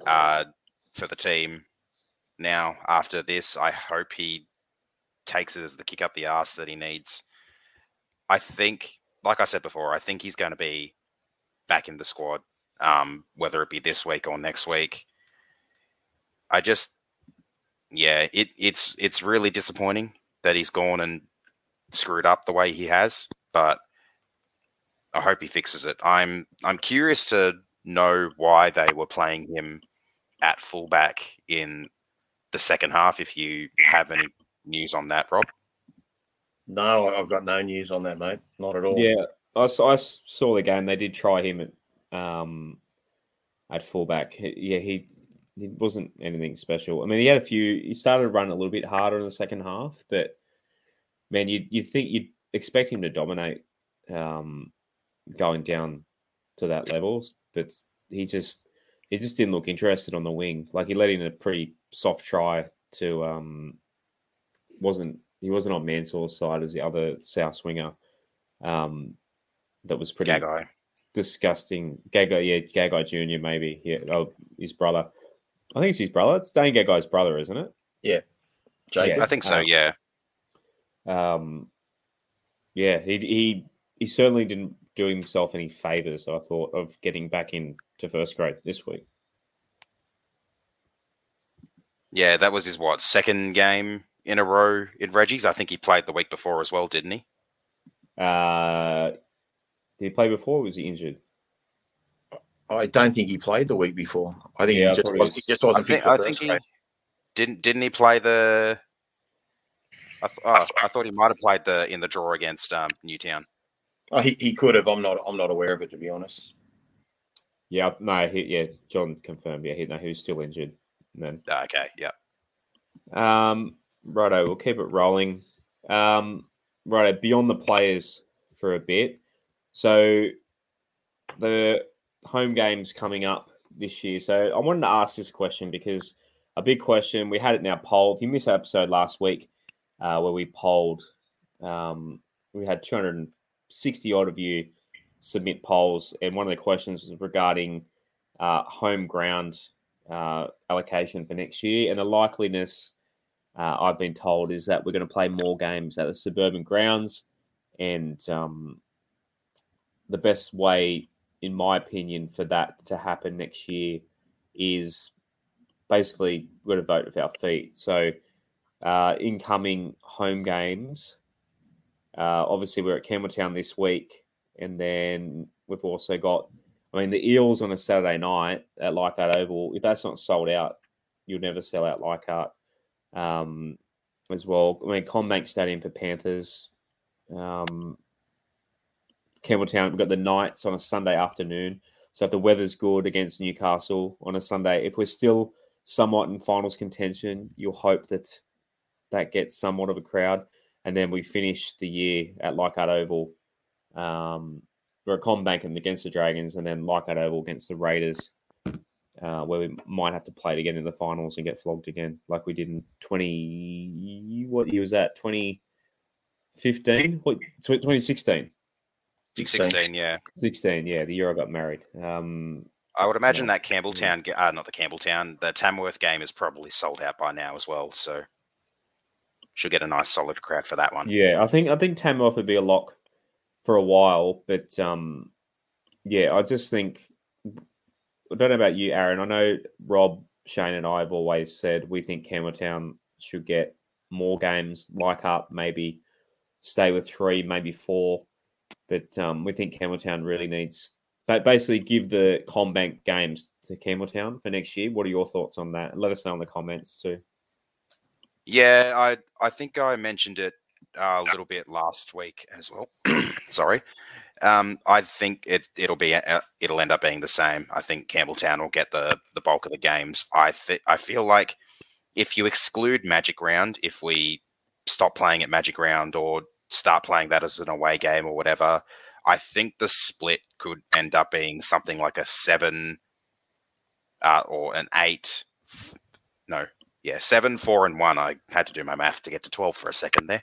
S3: uh, for the team now after this. I hope he takes it as the kick up the ass that he needs. I think, like I said before, I think he's going to be back in the squad, um, whether it be this week or next week. I just, yeah, it, it's it's really disappointing that he's gone and screwed up the way he has, but I hope he fixes it. I'm I'm curious to know why they were playing him at fullback in the second half. If you have any news on that, Rob?
S2: No, I've got no news on that, mate. Not at all.
S1: Yeah, I, I saw the game. They did try him at um, at fullback. Yeah, he he wasn't anything special. I mean, he had a few. He started to run a little bit harder in the second half, but man, you you think you'd expect him to dominate um, going down to that level, but he just he just didn't look interested on the wing. Like he let in a pretty soft try to um, wasn't he wasn't on Mansour's side as the other south winger. Um, that was pretty
S3: Gagai.
S1: disgusting. Gagai, yeah, Gagai Junior, maybe. Yeah, oh, his brother. I think it's his brother. It's Dane Gagai's brother, isn't it?
S2: Yeah. Jacob?
S3: I think so.
S1: Um,
S3: yeah.
S1: Um, yeah, he he he certainly didn't do himself any favors. I thought of getting back into first grade this week.
S3: Yeah, that was his what second game in a row in Reggie's. I think he played the week before as well, didn't he?
S1: Uh, did he play before? or was he injured?
S2: I don't think he played the week before. I think
S1: Yeah,
S2: he, just,
S1: thought he
S2: was,
S1: was-
S2: he just
S3: I
S2: wasn't
S3: think
S2: fit
S3: I think he
S2: grade.
S3: didn't didn't he play the. I, th- oh, I thought he might have played the in the draw against um, Newtown.
S2: Oh, he, he could have. I'm not. I'm not aware of it to be honest.
S1: Yeah, no, he, yeah, John confirmed. Yeah, he, no, he was still injured. And then
S3: Ah, Okay, yeah.
S1: Um, righto, we'll keep it rolling. Um, righto, beyond the players for a bit. So the home games coming up this year. So I wanted to ask this question because a big question. We had it now poll. If you missed our episode last week, uh, where we polled, um, we had 260 odd of you submit polls, and one of the questions was regarding uh, home ground uh, allocation for next year, and the likeliness uh, I've been told is that we're going to play more games at the suburban grounds, and um, the best way, in my opinion, for that to happen next year is basically we're going to vote with our feet. So, uh, incoming home games. Uh, obviously, we're at Campbelltown this week, and then we've also got. I mean, the Eels on a Saturday night at Leichhardt Oval. If that's not sold out, you'll never sell out Leichhardt um, as well. I mean, CommBank Stadium for Panthers. Um, Campbelltown, we've got the Knights on a Sunday afternoon. So if the weather's good against Newcastle on a Sunday, if we're still somewhat in finals contention, you'll hope that that gets somewhat of a crowd. And then we finished the year at Leichhardt Oval. Um, we're at CommBank and against the Dragons, and then Leichhardt Oval against the Raiders uh, where we might have to play it again in the finals and get flogged again, like we did in twenty. What year was that? Twenty fifteen? What? Twenty sixteen?
S3: 16, yeah.
S1: Sixteen? Yeah, the year I got married. Um,
S3: I would imagine
S1: Yeah.
S3: that Campbelltown, uh, not the Campbelltown, the Tamworth game is probably sold out by now as well. So should get a nice solid crowd for that one.
S1: yeah, I think I think Tamworth would be a lock for a while, but um, yeah, I just think I don't know about you, Aaron. I know Rob, Shane, and I have always said we think Campbelltown should get more games, like up, maybe stay with three, maybe four. But um, we think Campbelltown really needs, but basically give the CommBank games to Campbelltown for next year. What are your thoughts on that? Let us know in the comments too.
S3: Yeah, I I think I mentioned it uh, a little bit last week as well. *clears throat* Sorry. Um, I think it it'll be uh, it'll end up being the same. I think Campbelltown will get the the bulk of the games. I th- I feel like if you exclude Magic Round, if we stop playing at Magic Round or start playing that as an away game or whatever, I think the split could end up being something like a seven uh, or an eight. f- No, yeah, seven, four, and one. I had to do my math to get to twelve for a second there.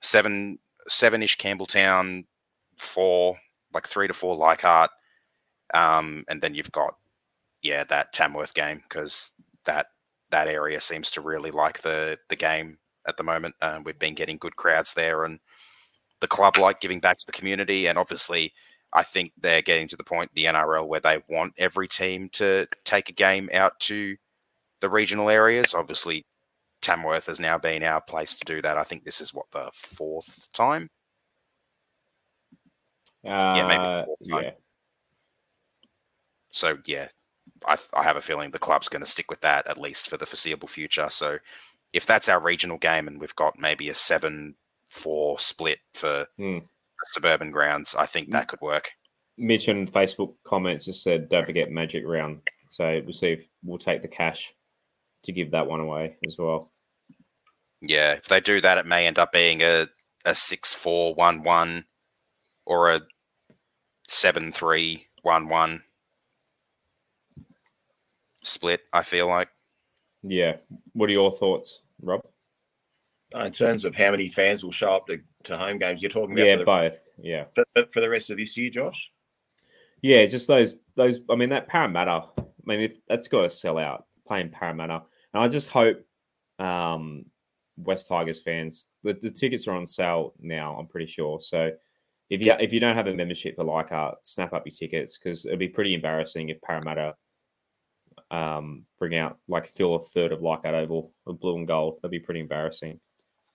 S3: Seven, seven-ish Campbelltown, four, like three to four Leichhardt, um, and then you've got yeah that Tamworth game because that that area seems to really like the the game at the moment. Uh, we've been getting good crowds there, and the club like giving back to the community, and obviously. I think they're getting to the point the NRL where they want every team to take a game out to the regional areas. Obviously, Tamworth has now been our place to do that. I think this is what the fourth time.
S1: Uh,
S3: maybe the fourth time.
S1: yeah.
S3: So yeah, I, I have a feeling the club's going to stick with that at least for the foreseeable future. So if that's our regional game and we've got maybe a seven-four split for
S1: Hmm.
S3: suburban grounds, I think that could work.
S1: Mitch on Facebook comments just said, "Don't forget Magic Round." So we'll see if we'll take the cash to give that one away as well.
S3: Yeah, if they do that, it may end up being a a six-four-one-one or a seven-three-one-one split. I feel like.
S1: Yeah. What are your thoughts, Rob?
S2: Uh, in terms of how many fans will show up to, to home games, you're talking about
S1: Yeah,
S2: for, the,
S1: both. Yeah.
S2: for, for the rest of this year, Josh.
S1: Yeah, it's just those those. I mean, that Parramatta. I mean, if that's got to sell out playing Parramatta, and I just hope um, West Tigers fans, the, the tickets are on sale now. I'm pretty sure. So if you if you don't have a membership for Leichhardt, snap up your tickets because it'd be pretty embarrassing if Parramatta um, bring out like fill a third of Leichhardt Oval with blue and gold. That'd be pretty embarrassing.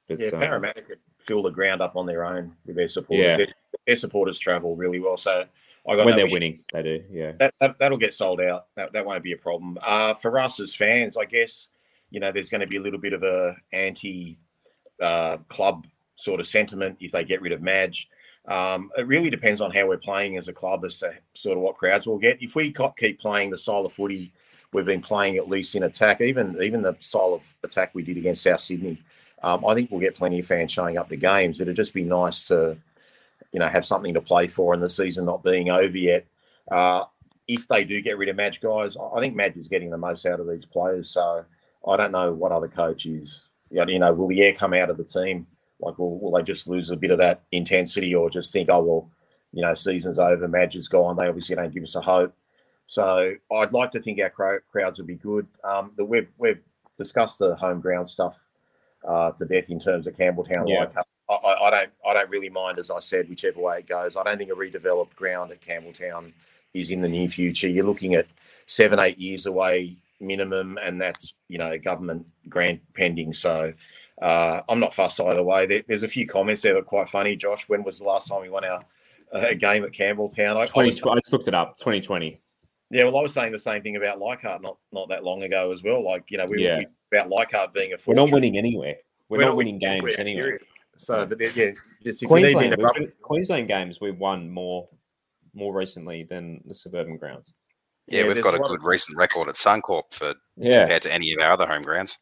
S2: But, yeah, um, Parramatta could fill the ground up on their own with their supporters. Yeah. Their, their supporters travel really well, so
S1: when no they're winning, they do. Yeah,
S2: that, that will get sold out. That, that won't be a problem. Uh, for us as fans, I guess you know there's going to be a little bit of a anti uh, club sort of sentiment if they get rid of Madge. Um, it really depends on how we're playing as a club as to sort of what crowds we'll get. If we keep playing the style of footy we've been playing, at least in attack, even even the style of attack we did against South Sydney, um, I think we'll get plenty of fans showing up to games. It'd just be nice to, you know, have something to play for and the season not being over yet. Uh, if they do get rid of Madge guys, I think Madge is getting the most out of these players. So I don't know what other coach is. You know, will the air come out of the team? Like, will, will they just lose a bit of that intensity or just think, oh, well, you know, season's over, Madge is gone. They obviously don't give us a hope. So I'd like to think our crowds would be good. Um, the, we've, we've discussed the home ground stuff uh, to death in terms of Campbelltown. Yeah. Like, I, I, don't I don't really mind, as I said, whichever way it goes. I don't think a redeveloped ground at Campbelltown is in the near future. You're looking at seven, eight years away minimum, and that's you know government grant pending. So uh, I'm not fussed either way. There, there's a few comments there that are quite funny. Josh, when was the last time we won our uh, game at Campbelltown? I,
S1: 20, I, just looked it up. 2020.
S2: Yeah, well, I was saying the same thing about Leichhardt not not that long ago as well. Like you know, we yeah. were about Leichhardt being a.
S1: We're not winning anywhere. We're, we're not, winning games anyway.
S2: So, but yeah,
S1: just Queensland, Queensland games we've won more more recently than the suburban grounds.
S3: Yeah, yeah we've got a good of... recent record at Suncorp for yeah. compared to any of our other home grounds.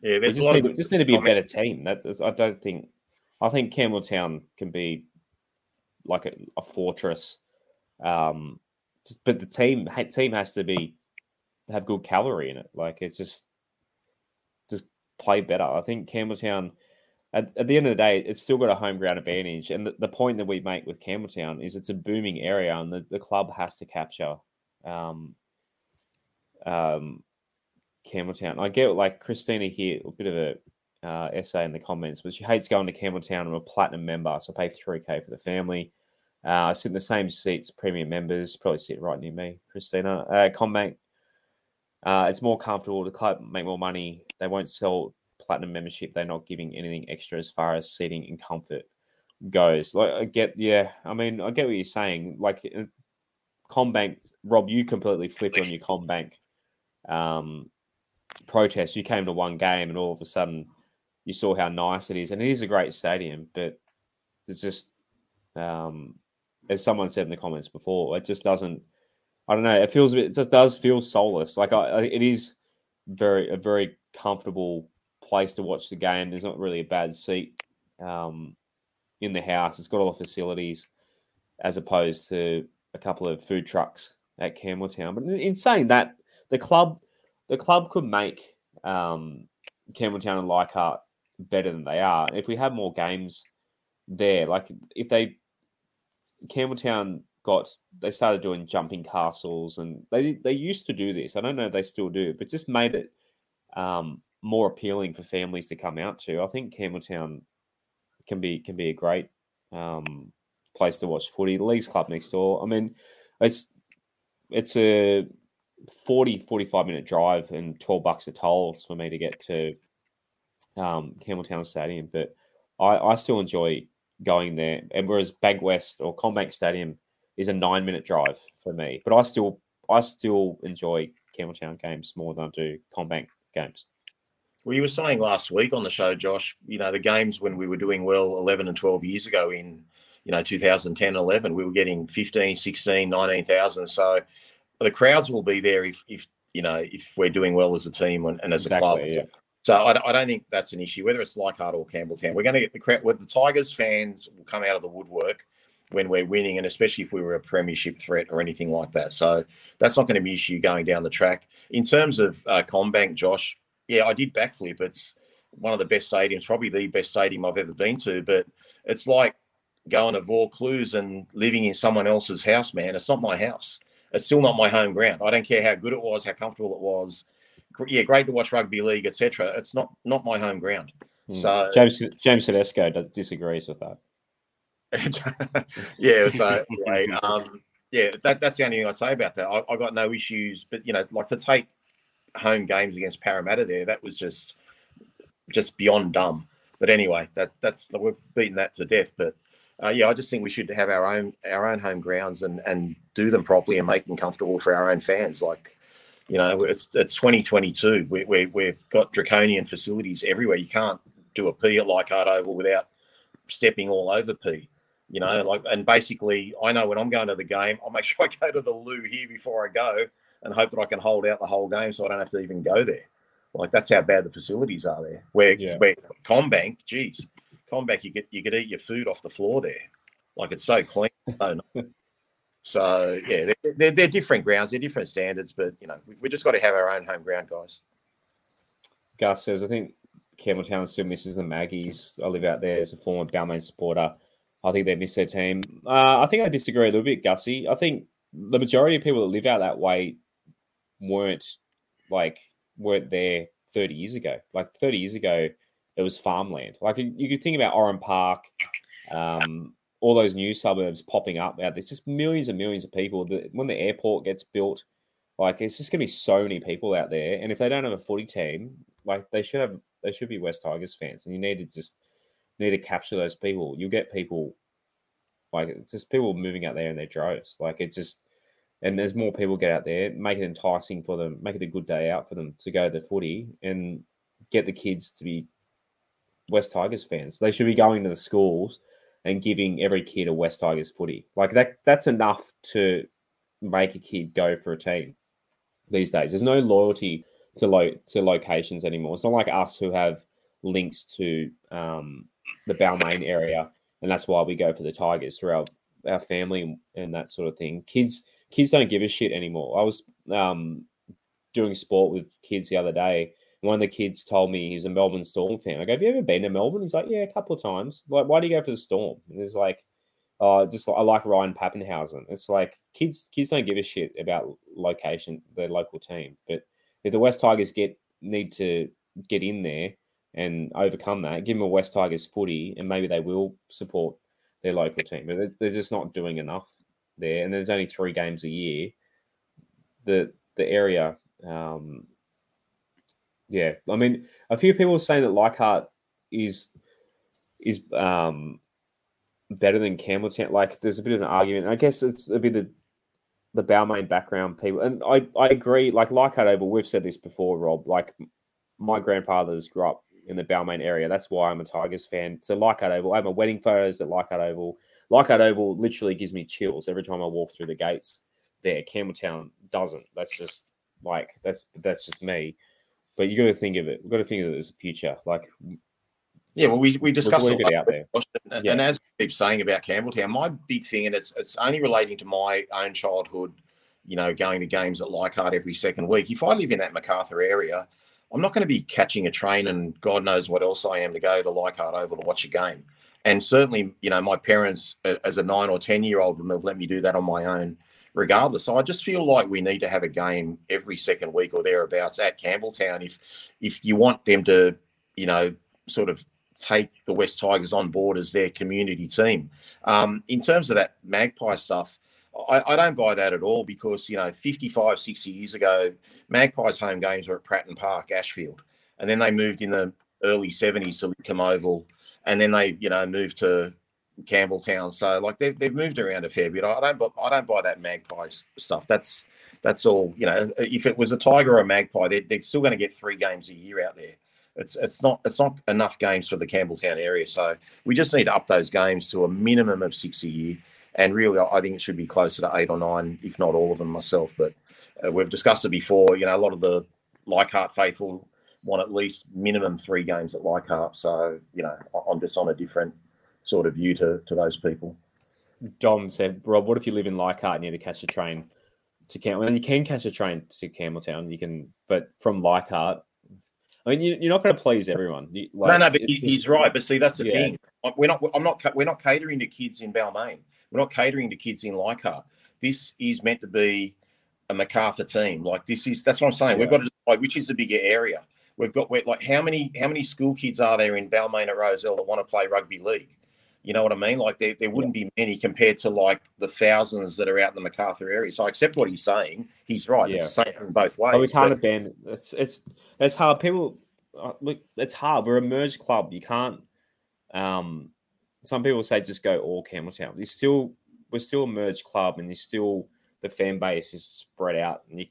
S1: Yeah, there's we just, need, just need to be a better team. That I don't think. I think Campbelltown can be like a, a fortress, um, but the team team has to be have good calorie in it. Like it's just just play better. I think Campbelltown. At, at the end of the day, it's still got a home ground advantage. And the, the point that we make with Campbelltown is it's a booming area, and the, the club has to capture um, um, Campbelltown. I get like Christina here, a bit of a uh, essay in the comments, but she hates going to Campbelltown. I'm a platinum member, so I pay 3K for the family. Uh, I sit in the same seats, premium members, probably sit right near me, Christina. Uh, CommBank, uh, it's more comfortable. The club make more money. They won't sell platinum membership. They're not giving anything extra as far as seating and comfort goes. Like I get, yeah. I mean, I get what you're saying. Like uh, CommBank, Rob, you completely flipped on your CommBank um, protest. You came to one game, and all of a sudden, you saw how nice it is, and it is a great stadium. But it's just, um, as someone said in the comments before, it just doesn't. I don't know. It feels a bit. It just does feel soulless. Like I, it is very a very comfortable place to watch the game. There's not really a bad seat um, in the house. It's got all the facilities, as opposed to a couple of food trucks at Campbelltown. But in saying that, the club the club could make um, Campbelltown and Leichhardt better than they are. If we had more games there, like if they Campbelltown got they started doing jumping castles and they they used to do this. I don't know if they still do, but just made it um, more appealing for families to come out to. I think Campbelltown can be can be a great um, place to watch footy. The Leagues Club next door. I mean, it's it's a 40, 45 minute drive and 12 bucks a toll for me to get to um, Campbelltown Stadium. But I, I still enjoy going there. And whereas Bankwest or CommBank Stadium is a nine minute drive for me, but I still I still enjoy Campbelltown games more than I do CommBank games.
S2: Well, you were saying last week on the show, Josh, you know, the games when we were doing well 11 and 12 years ago in you know 2010 and 11 we were getting 15 16 19,000 so the crowds will be there if if you know if we're doing well as a team and, and as exactly, a club. Yeah. so I, I, don't think that's an issue whether it's Leichhardt or Campbelltown we're going to get the crowd the Tigers fans will come out of the woodwork when we're winning and especially if we were a premiership threat or anything like that. So that's not going to be an issue going down the track. In terms of uh, CommBank Josh yeah I did backflip it's one of the best stadiums probably the best stadium I've ever been to but it's like going to Vaucluse and living in someone else's house, man. It's not my house. It's still not my home ground. I don't care how good it was, how comfortable it was. Yeah, great to watch rugby league, etc. It's not not my home ground. Mm. So
S1: James James Tedesco does, disagrees with that. *laughs*
S2: yeah. So anyway, um, yeah, that, that's the only thing I say about that. I, I got no issues, but you know, like to take home games against Parramatta there, that was just just beyond dumb. But anyway, that that's we've beaten that to death. But uh, yeah, I just think we should have our own our own home grounds and and do them properly and make them comfortable for our own fans. Like, you know, it's it's 2022. We we we've got draconian facilities everywhere. You can't do a P at Leichhardt Oval without stepping all over P. You know, like and basically, I know when I'm going to the game, I'll make sure I go to the loo here before I go and hope that I can hold out the whole game so I don't have to even go there. Like that's how bad the facilities are there. Where yeah. where CommBank, geez, CommBank, you get you could eat your food off the floor there. Like it's so clean. *laughs* so yeah, they're, they're, they're, different grounds, they're different standards, but you know we, we just got to have our own home ground, guys.
S1: Gus says, I think Campbelltown still misses the Maggies. I live out there as a former Balmain supporter. I think they miss their team. Uh, I think I disagree a little bit, Gussie. I think the majority of people that live out that way weren't like weren't there 30 years ago. Like 30 years ago, it was farmland. Like you could think about Oran Park, um, all those new suburbs popping up out there's just millions and millions of people. That when the airport gets built, like it's just gonna be so many people out there. And if they don't have a footy team, like they should have, they should be West Tigers fans. And you need to just need to capture those people. You'll get people like it's just people moving out there in their droves. Like it's just and there's more people get out there, make it enticing for them, make it a good day out for them to go to the footy and get the kids to be West Tigers fans. They should be going to the schools and giving every kid a West Tigers footy. Like that that's enough to make a kid go for a team these days. There's no loyalty to lo- to locations anymore. It's not like us who have links to um, the Balmain area, and that's why we go for the Tigers through our, our family and that sort of thing. Kids kids don't give a shit anymore. I was um, doing sport with kids the other day. One of the kids told me he's a Melbourne Storm fan. I go, "Have you ever been to Melbourne?" He's like, "Yeah, a couple of times." Like, why do you go for the Storm? And it's like, "Oh, just I like Ryan Papenhuyzen." It's like kids kids don't give a shit about location, their local team. But if the West Tigers get need to get in there and overcome that, give them a West Tigers footy, and maybe they will support their local team. But they're just not doing enough there, and there's only three games a year. The the area, um, yeah, I mean, a few people are saying that Leichhardt is is um, better than Campbelltown. Like, there's a bit of an argument. I guess it's a bit of the Balmain background people, and I I agree. Like Leichhardt Oval, we've said this before, Rob. Like, my grandfather's grew up in the Balmain area. That's why I'm a Tigers fan. So Leichhardt Oval, I have my wedding photos at Leichhardt Oval. Leichhardt Oval literally gives me chills every time I walk through the gates there. Campbelltown doesn't. That's just like that's that's just me. But you got to think of it. We've got to think of it as a future. Like,
S2: yeah, well, we we discussed it out there. And, yeah. and as we keep saying about Campbelltown, my big thing, and it's it's only relating to my own childhood. You know, going to games at Leichhardt every second week. If I live in that Macarthur area, I'm not going to be catching a train and God knows what else I am to go to Leichhardt Oval to watch a game. And certainly, you know, my parents, as a nine or 10 year old, would have let me do that on my own, regardless. So I just feel like we need to have a game every second week or thereabouts at Campbelltown if, if you want them to, you know, sort of take the West Tigers on board as their community team. Um, in terms of that magpie stuff, I, I, don't buy that at all because, you know, 55, 60 years ago, Magpies home games were at Pratten Park, Ashfield. And then they moved in the early 70s to Lidcombe Oval and then they you know moved to Campbelltown. So like they've they've moved around a fair bit. I don't I don't buy that magpie stuff. That's that's all. You know, if it was a tiger or a magpie, they're, they're still going to get three games a year out there. It's it's not it's not enough games for the Campbelltown area. So we just need to up those games to a minimum of six a year. And really, I think it should be closer to eight or nine, if not all of them myself. But uh, we've discussed it before. You know, a lot of the Leichhardt faithful want at least minimum three games at Leichhardt. So, you know, I'm just on a different sort of view to, to those people.
S1: Dom said, Rob, what if you live in Leichhardt and you need to catch a train to Campbell? Well, you can catch a train to Campbelltown. You can, but from Leichhardt, I mean, you, are not going to please everyone. You,
S2: like, no, no, but he's just, right. But see, that's the yeah. thing. We're not. I'm not. We're not catering to kids in Balmain. We're not catering to kids in Leichhardt. This is meant to be a Macarthur team. Like this is. That's what I'm saying. Yeah. We've got to decide which is the bigger area We've got we're, like how many how many school kids are there in Balmain at Rozelle that want to play rugby league? You know what I mean? Like there, there wouldn't be many compared to like the thousands that are out in the Macarthur area. So I accept what he's saying. He's right. Yeah. It's the same in both ways.
S1: Oh, it's hard but... to ban. It's it's it's hard. People uh, look. It's hard. We're a merged club. You can't. Um, some people say just go all Campbelltown. It's still we're still a merged club, and you still the fan base is spread out. And you,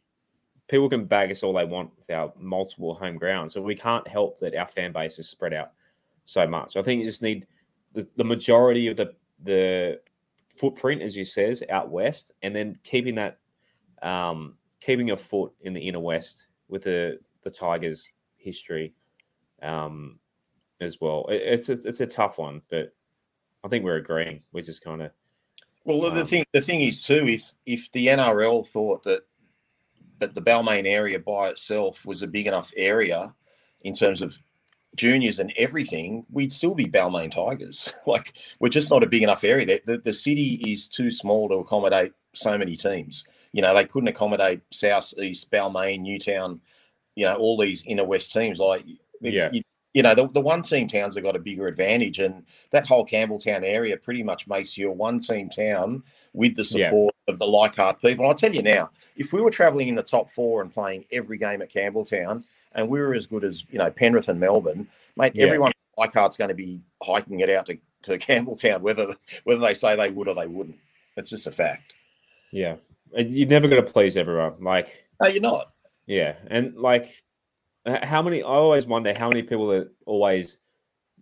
S1: people can bag us all they want with our multiple home grounds, so we can't help that our fan base is spread out so much. I think you just need the, the majority of the the footprint, as you says, out west, and then keeping that um, keeping a foot in the inner west with the the Tigers history um, as well. It, it's a, it's a tough one, but I think we're agreeing. We're just kind of
S2: well. Um, the thing the thing is too, if if the NRL thought that that the Balmain area by itself was a big enough area in terms of juniors and everything, we'd still be Balmain Tigers. *laughs* like we're just not a big enough area. The, the, the city is too small to accommodate so many teams. You know, they couldn't accommodate South, East, Balmain, Newtown, you know, all these inner west teams. Like, yeah. You, you know, the, the one team towns have got a bigger advantage, and that whole Campbelltown area pretty much makes you a one team town with the support yeah. of the Leichhardt people. And I'll tell you now, if we were traveling in the top four and playing every game at Campbelltown, and we were as good as you know Penrith and Melbourne, mate. Yeah. Everyone Leichhardt's going to be hiking it out to, to Campbelltown, whether whether they say they would or they wouldn't. It's just a fact.
S1: Yeah, you're never going to please everyone. Like,
S2: no, you're not.
S1: Yeah, and like, how many? I always wonder how many people that always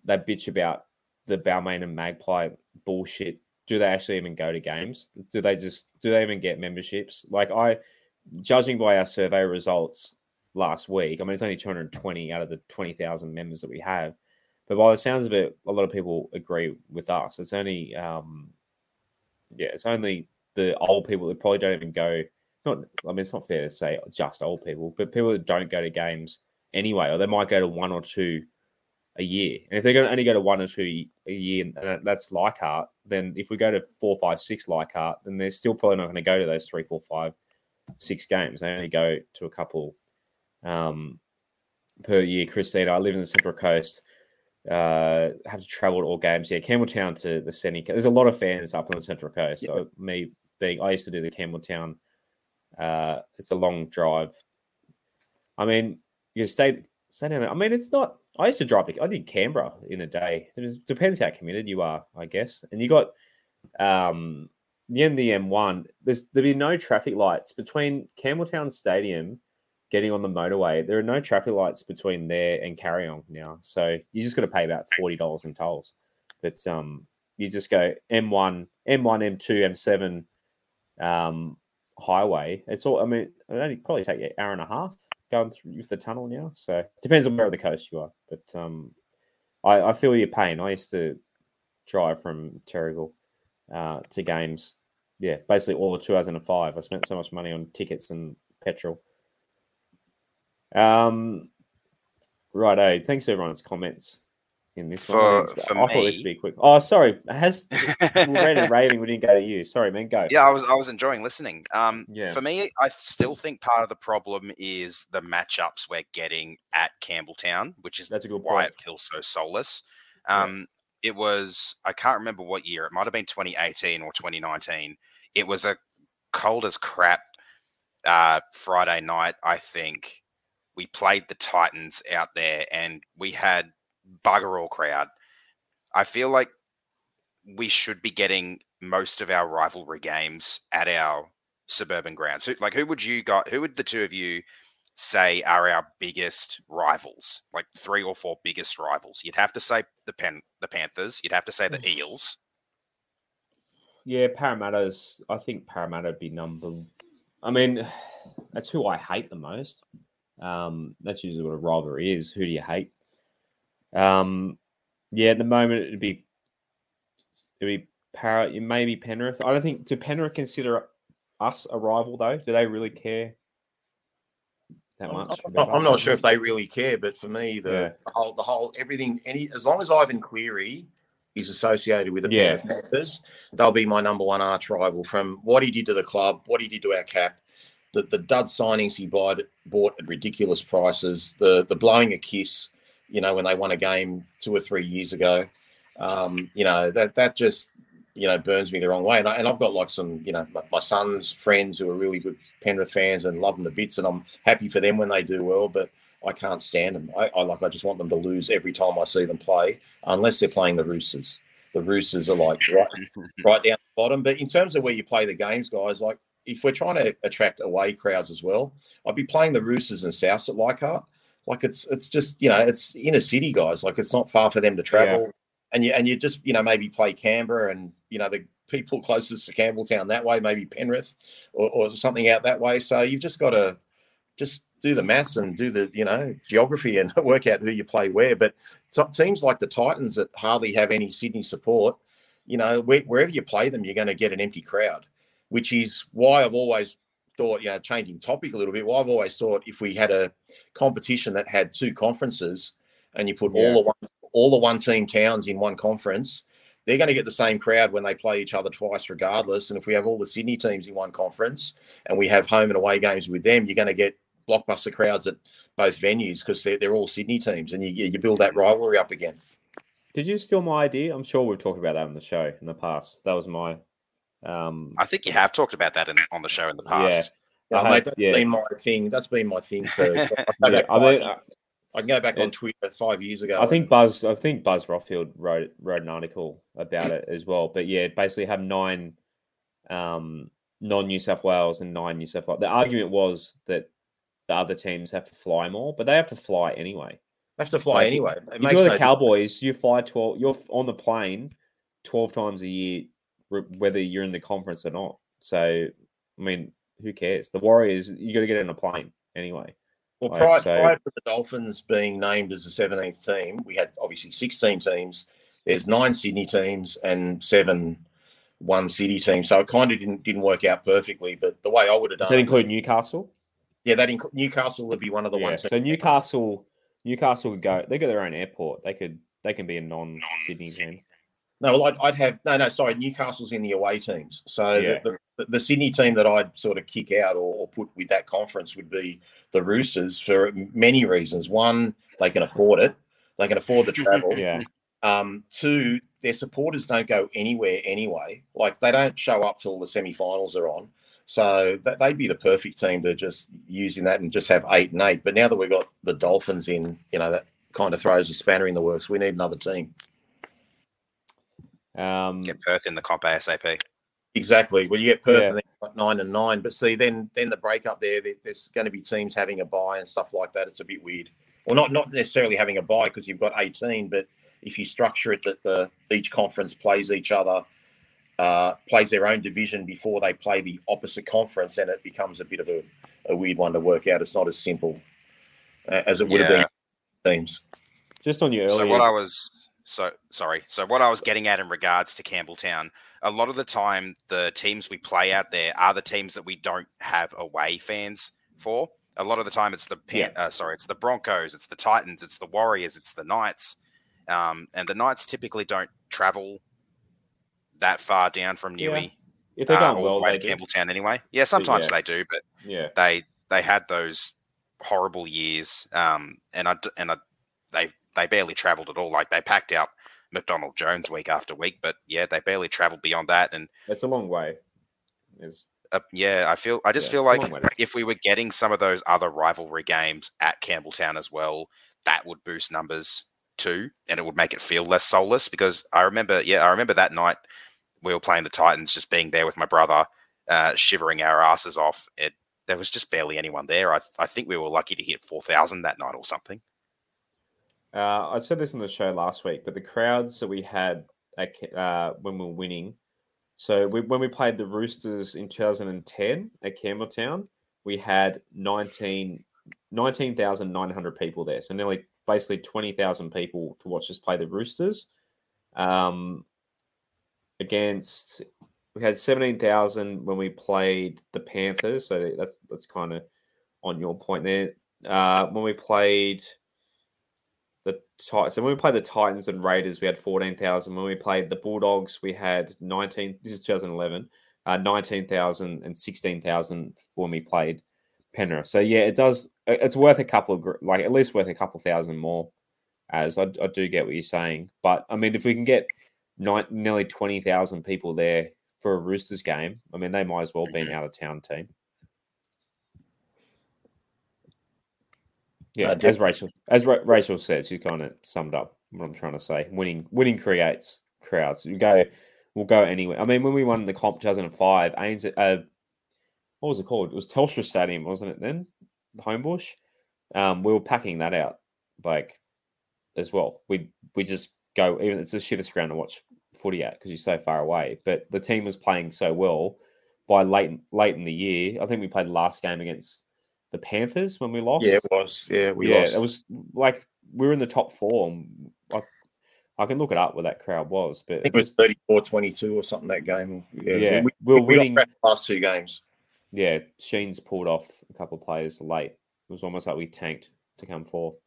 S1: they bitch about the Balmain and Magpie bullshit. Do they actually even go to games? Do they just do they even get memberships? Like I, judging by our survey results, last week. I mean, it's only 220 out of the 20,000 members that we have. But by the sounds of it, a lot of people agree with us. It's only, um, yeah, it's only the old people that probably don't even go. Not, I mean, it's not fair to say just old people, but people that don't go to games anyway, or they might go to one or two a year. And if they're going to only go to one or two a year, and that's Leichhardt, then if we go to four, five, six Leichhardt, then they're still probably not going to go to those three, four, five, six games. They only go to a couple um, per year. Christina, I live in the Central Coast. Uh, have to travel to all games. Yeah, Campbelltown to the Seneca. There's a lot of fans up on the Central Coast. Yeah. So me being, I used to do the Campbelltown. Uh, it's a long drive. I mean, you stay stay down there. I mean, it's not. I used to drive. I did Canberra in a day. It depends how committed you are, I guess. And you got um, the end the M1. There's there'd be no traffic lights between Campbelltown Stadium getting on the motorway, there are no traffic lights between there and Kariong now. So you just got to pay about forty dollars in tolls. But um, you just go M1, M1, M2, M7 um, highway. It's all. I mean, it only probably take you an hour and a half going through the tunnel now. So it depends on where the coast you are. But um, I, I feel your pain. I used to drive from Terrigal uh, to games. Yeah, basically all of 2005. I spent so much money on tickets and petrol um, righto. Thanks everyone's comments in this
S3: for,
S1: one.
S3: For
S1: I
S3: me,
S1: thought this would be quick. Oh, sorry. Has *laughs* rated raving? We didn't go to you. Sorry, man. Go.
S3: Yeah, I was I was enjoying listening. Um, yeah. For me, I still think part of the problem is the matchups we're getting at Campbelltown, which is
S1: That's a good
S3: why
S1: point.
S3: it feels so soulless. Um, yeah. It was I can't remember what year. It might have been 2018 or 2019. It was a cold as crap uh, Friday night. I think we played the Titans out there and we had bugger all crowd. I feel like we should be getting most of our rivalry games at our suburban grounds. So, like, who would you got? Who would the two of you say are our biggest rivals? Like three or four biggest rivals? You'd have to say the Pen, the Panthers. You'd have to say the Eels.
S1: Yeah, Parramatta's. I think Parramatta would be number. I mean, *sighs* that's who I hate the most. Um, that's usually what a rivalry is. Who do you hate? Um, yeah, at the moment it'd be it'd be Parrot, maybe Penrith. I don't think do Penrith consider us a rival though? Do they really care that much?
S2: I'm not, I'm not sure if they really care, but for me, the, yeah. the, whole the whole everything any as long as Ivan Cleary is associated with the yeah. Penrith Panthers, they'll be my number one arch rival from what he did to the club, what he did to our cap, the, the dud signings he bought, bought at ridiculous prices, the the blowing a kiss, you know, when they won a game two or three years ago, um, you know, that that just you know burns me the wrong way. And, I, and I've got like some, you know, my, my son's friends who are really good Penrith fans and love them to bits, and I'm happy for them when they do well, but. I can't stand them. I, I like. I just want them to lose every time I see them play, unless they're playing the Roosters. The Roosters are like *laughs* right, right down the bottom. But in terms of where you play the games, guys, like if we're trying to attract away crowds as well, I'd be playing the Roosters and Souths at Leichhardt. Like it's it's just you know it's inner city guys. Like it's not far for them to travel, yeah. and you and you just you know maybe play Canberra and you know the people *laughs* closest to Campbelltown that way, maybe Penrith or, or something out that way. So you've just got to just do the maths and do the you know geography and *laughs* work out who you play where. But it seems like the Titans that hardly have any Sydney support. You know, wherever you play them, you're going to get an empty crowd which is why I've always thought, you know, changing topic a little bit. Why I've always thought if we had a competition that had two conferences and you put yeah. all the one, all the one team towns in one conference, they're going to get the same crowd when they play each other twice, regardless. And if we have all the Sydney teams in one conference and we have home and away games with them, you're going to get blockbuster crowds at both venues because they're, they're all Sydney teams, and you, you build that rivalry up again.
S1: Did you steal my idea? I'm sure we've talked about that on the show in the past. That was my um,
S3: I think you have talked about that in, on the show in the past.
S2: Yeah, yeah, mate, that's yeah. been my thing. That's been my thing for. *laughs* yeah, I, mean, I, can go back on Twitter five years ago.
S1: I think Buzz. I think Buzz Rothfield wrote wrote an article about it as well. But yeah, basically have nine um, non New South Wales and nine New South Wales. The argument was that the other teams have to fly more, but they have to fly anyway.
S2: They have to fly like, anyway.
S1: It if you're the Cowboys, you fly twelve. You're on the plane twelve times a year whether you're in the conference or not. So, I mean, who cares? The Warriors, you got to get in a plane anyway.
S2: Well, prior, right? so, prior to the Dolphins being named as the 17th team, we had obviously 16 teams. There's nine Sydney teams and seven one city teams. So it kind of didn't didn't work out perfectly. But the way I would have done,
S1: does that include Newcastle?
S2: Yeah, that inc- Newcastle would be one of the yeah, ones.
S1: So Newcastle, Newcastle would go. They got their own airport. They could they can be a non Sydney team.
S2: No, well, I'd, I'd, have no, no. Sorry, Newcastle's in the away teams. So yeah. the, the, the, Sydney team that I'd sort of kick out or, or, put with that conference would be the Roosters for many reasons. One, they can afford it; they can afford the travel. *laughs*
S1: yeah.
S2: Um, two, their supporters don't go anywhere anyway. Like they don't show up till the semi-finals are on. So that, they'd be the perfect team to just use in that and just have eight and eight. But now that we've got the Dolphins in, you know, that kind of throws a spanner in the works. We need another team.
S1: Um,
S3: get Perth in the comp ASAP.
S2: Exactly. Well, you get Perth yeah. and then nine and nine, but see, then then the breakup there, there's going to be teams having a buy and stuff like that. It's a bit weird. Well, not not necessarily having a buy because you've got 18, but if you structure it that the each conference plays each other, uh, plays their own division before they play the opposite conference, and it becomes a bit of a, a weird one to work out. It's not as simple uh, as it would yeah. have been teams.
S1: Just on your earlier.
S3: So what I was so sorry. So what I was getting at in regards to Campbelltown, a lot of the time the teams we play out there are the teams that we don't have away fans for. A lot of the time it's the Pan- yeah. uh, sorry, it's the Broncos, it's the Titans, it's the Warriors, it's the Knights, um, and the Knights typically don't travel that far down from Newey. Yeah.
S1: If they're uh, going well,
S3: way to Campbelltown anyway. Yeah, sometimes yeah. they do, but
S1: yeah,
S3: they they had those horrible years, um, and I and I, they they barely travelled at all. Like they packed out McDonald Jones week after week, but yeah, they barely travelled beyond that. And
S1: it's a long way.
S3: It's uh, yeah, I feel I just yeah, feel like if we were getting some of those other rivalry games at Campbelltown as well, that would boost numbers too, and it would make it feel less soulless. Because I remember, yeah, I remember that night we were playing the Titans, just being there with my brother, uh, shivering our asses off. It there was just barely anyone there. I I think we were lucky to hit four thousand that night or something.
S1: Uh, I said this on the show last week, but the crowds that we had at, uh, when we were winning. So we, when we played the Roosters in 2010 at Campbelltown, we had 19 19,900 people there. So nearly basically 20,000 people to watch us play the Roosters. Um, against we had 17,000 when we played the Panthers. So that's that's kind of on your point there. Uh, when we played Titans. So when we played the Titans and Raiders, we had fourteen thousand. When we played the Bulldogs, we had nineteen. This is 2011. uh, 19,000 and 16,000 when we played Penrith. So yeah, it does. It's worth a couple of like at least worth a couple thousand more. As I, I do get what you're saying, but I mean, if we can get nine, nearly 20,000 people there for a Roosters game, I mean, they might as well be an out of town team. Yeah, uh, as Rachel as Ra- Rachel said, she kind of summed up what I'm trying to say. Winning winning creates crowds. You go, we'll go anywhere. I mean, when we won the comp 2005, Ains, uh, what was it called? It was Telstra Stadium, wasn't it? Then Homebush. Um, we were packing that out like as well. We we just go even it's the shittest ground to watch footy at because you're so far away. But the team was playing so well by late late in the year. I think we played the last game against the Panthers when we lost.
S2: Yeah, it was. Yeah, we
S1: yeah,
S2: lost.
S1: it was like we were in the top four. I, I can look it up where that crowd was, but
S2: I think it was 34 22 or something that game. Yeah,
S1: yeah
S2: we,
S1: we, were
S2: we
S1: winning.
S2: last two games.
S1: Yeah, Sheens pulled off a couple of players late. It was almost like we tanked to come fourth.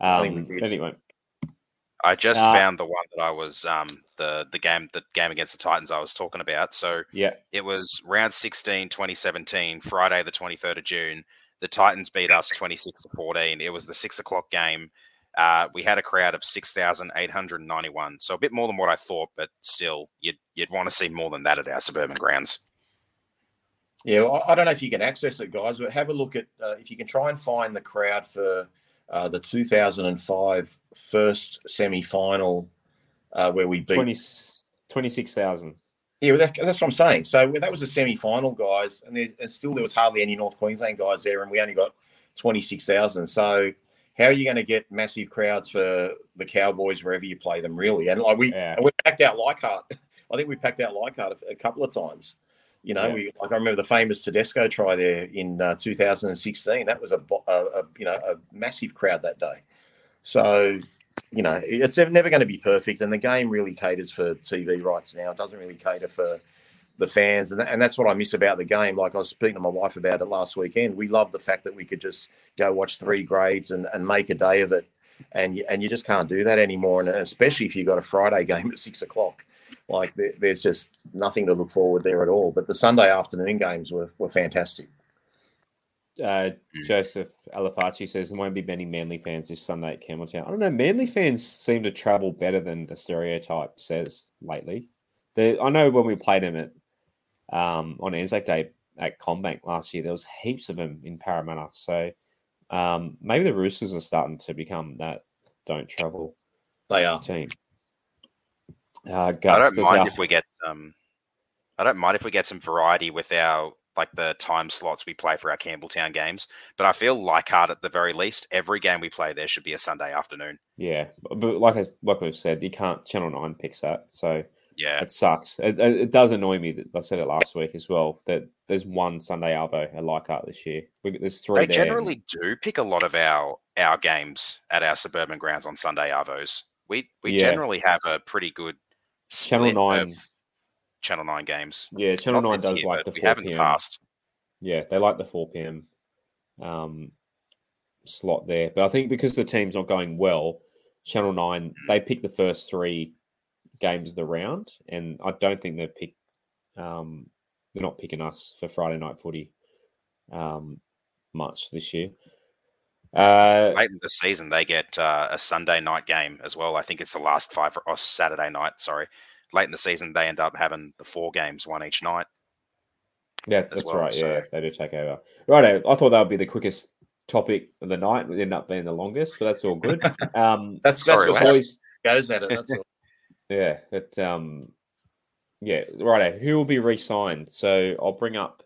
S1: Um, anyway,
S3: I just uh, found the one that I was um, the the game the game against the Titans I was talking about. So
S1: yeah,
S3: it was round 16, 2017, Friday the 23rd of June. The Titans beat us 26 to 14. It was the six o'clock game. Uh, we had a crowd of 6,891. So a bit more than what I thought, but still, you'd, you'd want to see more than that at our suburban grounds.
S2: Yeah, well, I don't know if you can access it, guys, but have a look at uh, if you can try and find the crowd for uh, the 2005 first semi final uh, where we beat 20,
S1: 26,000.
S2: Yeah, that, that's what I'm saying. So that was a semi-final, guys, and, there, and still there was hardly any North Queensland guys there, and we only got twenty six thousand. So how are you going to get massive crowds for the Cowboys wherever you play them, really? And like we, yeah. and we packed out Leichhardt. *laughs* I think we packed out Leichhardt a, a couple of times. You know, yeah. we like I remember the famous Tedesco try there in uh, 2016. That was a, a, a you know a massive crowd that day. So you know, it's never going to be perfect, and the game really caters for TV rights now. It doesn't really cater for the fans, and, and that's what I miss about the game. Like I was speaking to my wife about it last weekend. We love the fact that we could just go watch three grades and, and make a day of it, and and you just can't do that anymore. And especially if you've got a Friday *laughs* game at six o'clock, like there, there's just nothing to look forward there at all. But the Sunday afternoon games were were fantastic.
S1: Uh, hmm. Joseph Alafaci says there won't be many Manly fans this Sunday at Campbelltown. I don't know. Manly fans seem to travel better than the stereotype says lately. The, I know when we played them at um, on Anzac Day at CommBank last year, there was heaps of them in Parramatta. So um, maybe the Roosters are starting to become that don't travel.
S2: They are
S1: team.
S3: Uh, Gus, I don't mind our... if we get um, I don't mind if we get some variety with our like the time slots we play for our Campbelltown games. But I feel Leichhardt at the very least, every game we play there should be a Sunday afternoon.
S1: Yeah, but like I, like we've said, you can't Channel Nine picks that, so
S3: yeah,
S1: it sucks. It, it, does annoy me that I said it last week as well that there's one Sunday Arvo at Leichhardt this year. We, there's three.
S3: They generally do pick a lot of our our games at our suburban grounds on Sunday Arvos. We we yeah. generally have a pretty good
S1: Channel Nine.
S3: Channel Nine games.
S1: Yeah, Channel Not Nine does year, like the four PM. Passed. Yeah, they like the four PM um, slot there, but I think because the team's not going well, Channel Nine hmm. they pick the first three games of the round, and I don't think they pick. Um, they're not picking us for Friday night footy um, much this year.
S3: Uh, Late in the season, they get uh, a Sunday night game as well. I think it's the last five or Saturday night. Sorry, late in the season, they end up having the four games, one each night.
S1: Yeah, that's well, right. So. Yeah, they do take over. Right, I thought that would be the quickest topic of the night. It ended up being the longest, but that's all good. *laughs* Um,
S2: that's sorry, that's boys goes at it. That's all. *laughs*
S1: yeah, but um, yeah, right. Who will be re-signed? So I'll bring up.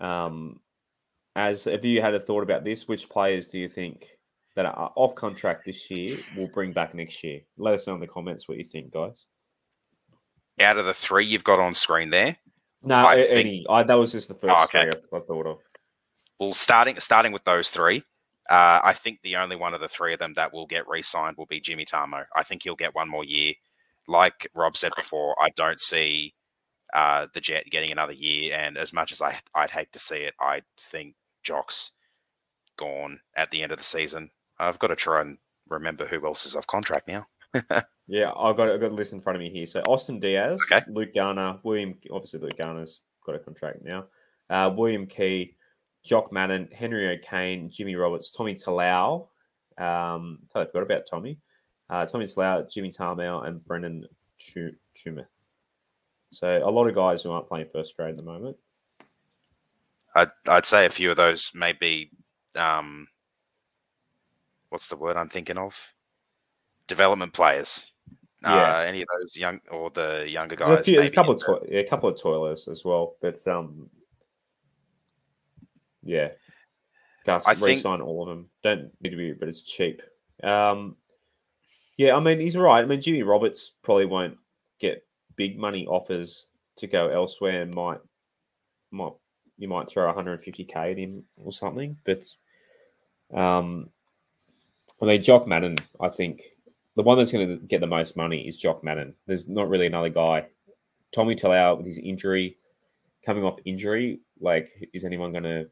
S1: Um, as have you had a thought about this? Which players do you think that are off contract this year will bring back next year? Let us know in the comments what you think, guys
S3: out of the three you've got on screen there.
S1: No, I any. Think... I, that was just the first oh, okay. three I thought of.
S3: Well, starting starting with those three, uh, I think the only one of the three of them that will get re-signed will be Jimmy Tamou. I think he'll get one more year. Like Rob said before, I don't see uh, the Jet getting another year. And as much as I, I'd hate to see it, I think Jock's gone at the end of the season. I've got to try and remember who else is off contract now. *laughs*
S1: Yeah, I've got, I've got a list in front of me here. So Austin Diaz, okay. Luke Garner, William, obviously Luke Garner's got a contract now. Uh, William Key, Jock Madden, Henry O'Kane, Jimmy Roberts, Tommy Talau. Um, I forgot about Tommy. Uh, Tommy Talau, Jimmy Tamou, and Brendan Tumeth. So a lot of guys who aren't playing first grade at the moment.
S3: I'd, I'd say a few of those may be, um, what's the word I'm thinking of? Development players. Yeah. Uh, any of those young or the younger guys.
S1: There's a, few, there's a couple of to- yeah, a couple of toilers as well, but um, yeah, Gus I re-sign think... all of them. Don't need to be, but it's cheap. Um, yeah, I mean he's right. I mean Jimmy Roberts probably won't get big money offers to go elsewhere and might might you might throw 150k at him or something. But um, I mean, Jock Madden, I think the one that's going to get the most money is Jock Madden. There's not really another guy. Tommy Talau with his injury, coming off injury, like is anyone going to?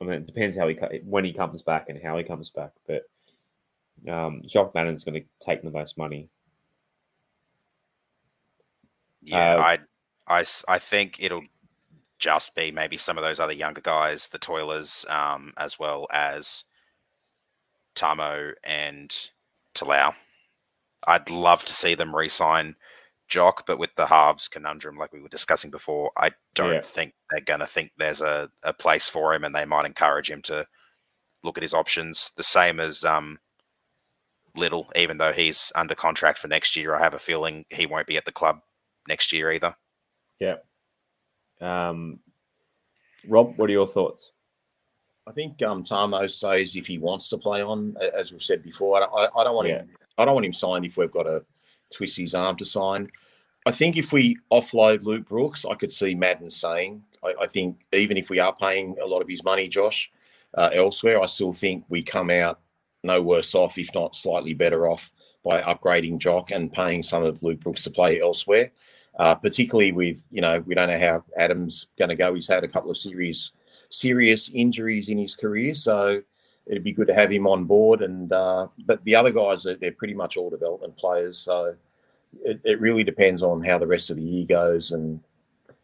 S1: I mean, it depends how he when he comes back and how he comes back. But um, Jock Madden's going to take the most money.
S3: Yeah, uh, I, I, I think it'll just be maybe some of those other younger guys, the Toilers, um, as well as Tamou and Talau. I'd love to see them re-sign Jock, but with the halves conundrum, like we were discussing before, I don't yeah. think they're going to think there's a, a place for him, and they might encourage him to look at his options. The same as um, Little, even though he's under contract for next year, I have a feeling he won't be at the club next year either.
S1: Yeah, um, Rob, what are your thoughts?
S2: I think um, Tamou says if he wants to play on, as we've said before, I, I don't want yeah. him. I don't want him signed if we've got to twist his arm to sign. I think if we offload Luke Brooks, I could see Madden saying, I, I think even if we are paying a lot of his money, Josh, uh, elsewhere, I still think we come out no worse off, if not slightly better off, by upgrading Jock and paying some of Luke Brooks to play elsewhere uh, particularly with you know we don't know how Adams going to go. He's had a couple of serious serious injuries in his career, so it'd be good to have him on board. And uh, but the other guys are they're pretty much all development players, so it, it, really depends on how the rest of the year goes. And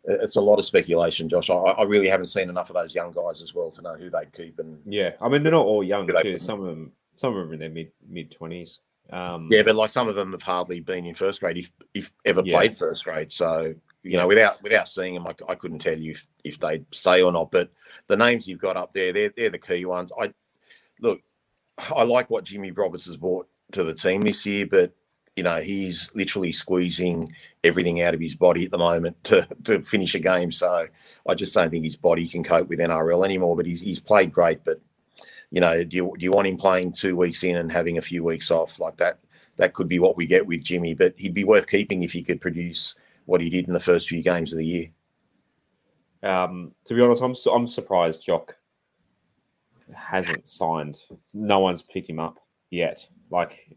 S2: it's a lot of speculation, Josh. I, I, really haven't seen enough of those young guys as well to know who they'd keep. And
S1: yeah, I mean they're not all young too. Some of them, some of them in their mid mid twenties.
S2: Um, yeah, but like some of them have hardly been in first grade, if if ever yeah. played first grade. So you know, without without seeing them, I, I couldn't tell you if, if they stay or not. But the names you've got up there, they're they're the key ones. I look, I like what Jimmy Roberts has brought to the team this year, but you know he's literally squeezing everything out of his body at the moment to to finish a game. So I just don't think his body can cope with NRL anymore. But he's he's played great, but you know, do you, do you want him playing two weeks in and having a few weeks off like that? That could be what we get with Jimmy, but he'd be worth keeping if he could produce what he did in the first few games of the year.
S1: Um, to be honest, I'm I'm surprised Jock hasn't signed. No one's picked him up yet. Like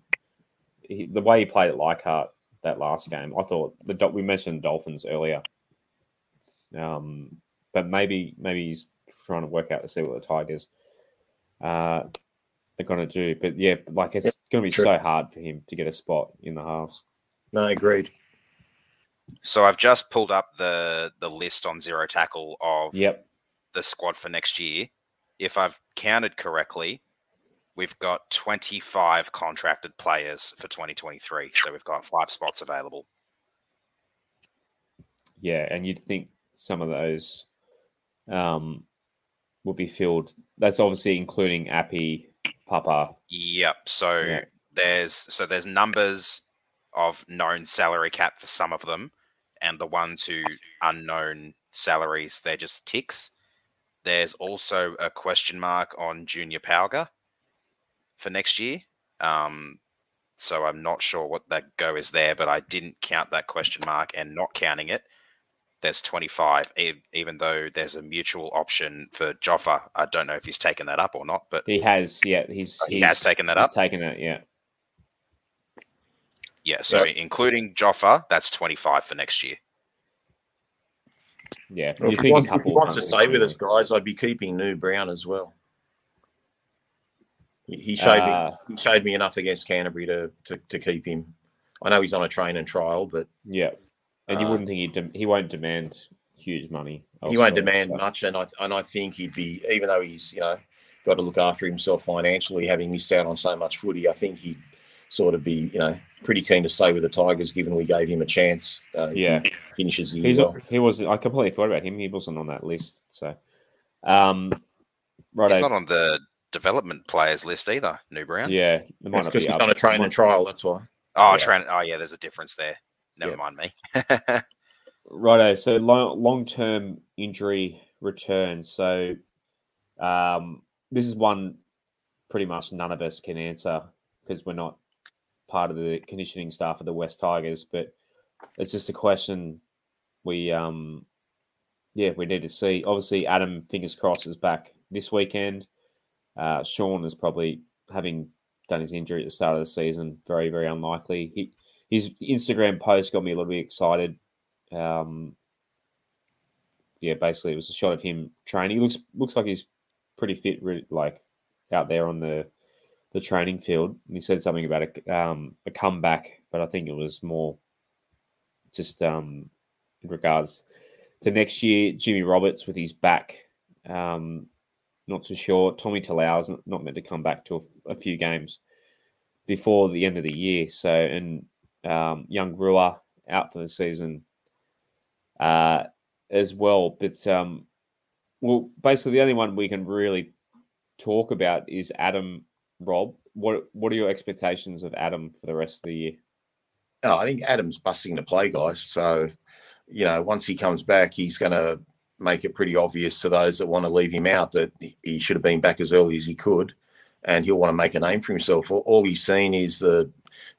S1: he, the way he played at Leichhardt that last game, I thought the we mentioned Dolphins earlier. Um, but maybe maybe he's trying to work out to see what the Tigers uh, they're going to do. But yeah, like it's going to be true. so hard for him to get a spot in the halves.
S2: No, agreed.
S3: So I've just pulled up the the list on zero tackle of
S1: yep.
S3: the squad for next year. If I've counted correctly, we've got 25 contracted players for 2023. So we've got five spots available.
S1: Yeah, and you'd think some of those um, will be filled. That's obviously including Appy, Papa.
S3: Yep. So yeah. there's so there's numbers of known salary cap for some of them, and the ones who unknown salaries they're just ticks. There's also a question mark on Junior Pauga for next year. Um, so I'm not sure what that go is there, but I didn't count that question mark, and not counting it, there's 25, even though there's a mutual option for Joffa. I don't know if he's taken that up or not, but
S1: he has. Yeah, he's
S3: he
S1: he's,
S3: has taken that up.
S1: Taken it. Yeah.
S3: Yeah. So yep. including Joffa, that's 25 for next year.
S1: Yeah.
S2: Well, if, he wants, if he wants to stay with us, guys, I'd be keeping Nu Brown as well. He showed uh, me. He showed me enough against Canterbury to, to to keep him. I know he's on a train and trial, but
S1: yeah. And you uh, wouldn't think he de- he won't demand huge money.
S2: He won't demand
S1: so-
S2: much, and I and I think he'd be even though he's you know got to look after himself financially, having missed out on so much footy. I think he'd sort of be you know pretty keen to stay with the Tigers, given we gave him a chance. Uh,
S1: Yeah.
S2: he finishes the year
S1: He's
S2: well.
S1: he was I completely forgot about him. He wasn't on that list. So, um, right.
S3: He's not on the development players list either, Nu Brown.
S1: Yeah, there might
S2: because
S1: be
S2: he's
S1: up-
S2: done a train and trial. That's why.
S3: Oh,
S1: Yeah.
S3: Trent. Oh, yeah. There's a difference there. Never
S2: Yeah.
S3: mind me. *laughs* *laughs*
S1: Righto. So long long term injury return. So, um, this is one pretty much none of us can answer because we're not part of the conditioning staff of the West Tigers. But it's just a question we um, yeah, we need to see. Obviously, Adam fingers crossed is back this weekend. Uh, Sean is probably having done his injury at the start of the season. Very very unlikely. He his Instagram post got me a little bit excited. Um, yeah, basically, it was a shot of him training. He looks looks like he's pretty fit, like out there on the the training field. And he said something about a um, a comeback, but I think it was more just um, in regards to next year. Jimmy Roberts with his back, um, not so sure. Tommy Talau is not- meant to come back to a, a few games before the end of the year. So, and um, young Brewer out for the season uh, as well. But um, well, basically, the only one we can really talk about is Adam Rob. What what are your expectations of Adam for the rest of the year?
S2: Oh, I think Adam's busting to play, guys. So, you know, once he comes back, he's going to make it pretty obvious to those that want to leave him out that he should have been back as early as he could, and he'll want to make a name for himself. All- All he's seen is the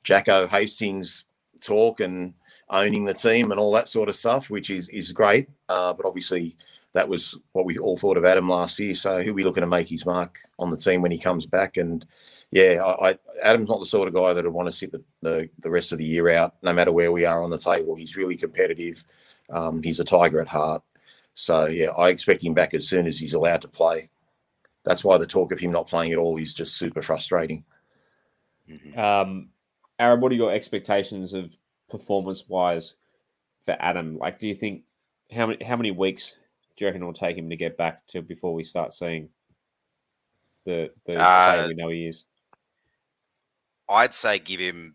S2: Jacko Hastings talk and owning the team and all that sort of stuff, which is is great. Uh, but obviously, that was what we all thought of Adam last year. So he'll be looking to make his mark on the team when he comes back. And yeah, I, I, Adam's not the sort of guy that would want to sit the, the, the rest of the year out, no matter where we are on the table. He's really competitive. Um, he's a tiger at heart. So yeah, I expect him back as soon as he's allowed to play. That's why the talk of him not playing at all is just super frustrating.
S3: Mhm.
S1: Um, Aaron, what are your expectations of performance wise for Adam? Like, do you think how many how many weeks do you reckon it'll take him to get back to before we start seeing the the
S3: Uh,
S1: player we know he is?
S3: I'd say give him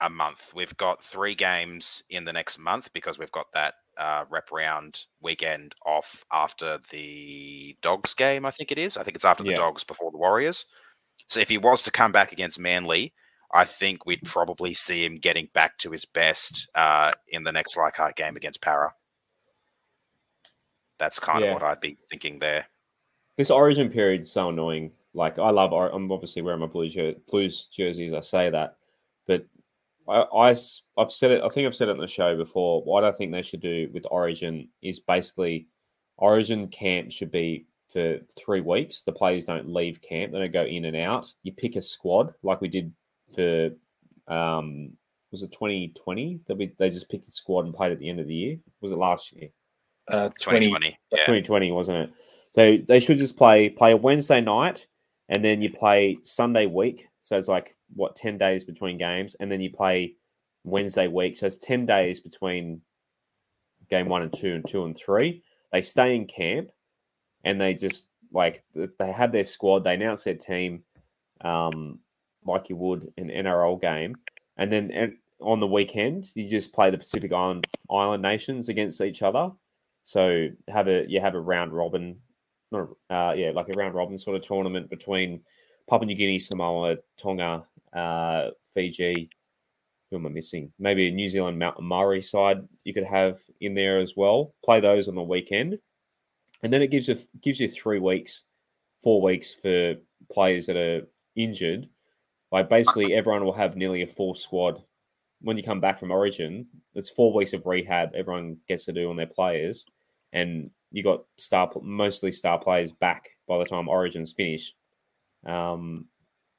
S3: a month. We've got three games in the next month because we've got that uh, rep round weekend off after the Dogs game. I think it is. I think it's after the
S1: Yeah.
S3: Dogs before the Warriors. So if he was to come back against Manly, I think we'd probably see him getting back to his best uh, in the next Leichhardt game against Para. That's kind
S1: Yeah.
S3: of what I'd be thinking there.
S1: This Origin period is so annoying. Like, I love. I'm obviously wearing my blue jer- Blues jerseys. I say that, but I, have said it. I think I've said it on the show before. What I think they should do with Origin is basically Origin camp should be for three weeks. The players don't leave camp; they don't go in and out. You pick a squad like we did for um, was it 2020? That we they just picked a squad and played at the end of the year. Was it last year?
S2: Uh, 20,
S3: 2020. Yeah.
S1: 2020, wasn't it? So they should just play play a Wednesday night, and then you play Sunday week. So it's like what ten days between games, and then you play Wednesday week. So it's ten days between game one and two, and two and three. They stay in camp, and they just like they have their squad. They announce their team, um, like you would an NRL game, and then on the weekend you just play the Pacific Island Island nations against each other. So have a you have a round robin, not a- uh, yeah, like a round robin sort of tournament between Papua New Guinea, Samoa, Tonga, uh, Fiji. Who am I missing? Maybe a New Zealand Mount Maori side you could have in there as well. Play those on the weekend, and then it gives you gives you three weeks, four weeks for players that are injured. Like basically, everyone will have nearly a full squad when you come back from Origin. It's four weeks of rehab. Everyone gets to do on their players, and you got star mostly star players back by the time Origin's finished. Um,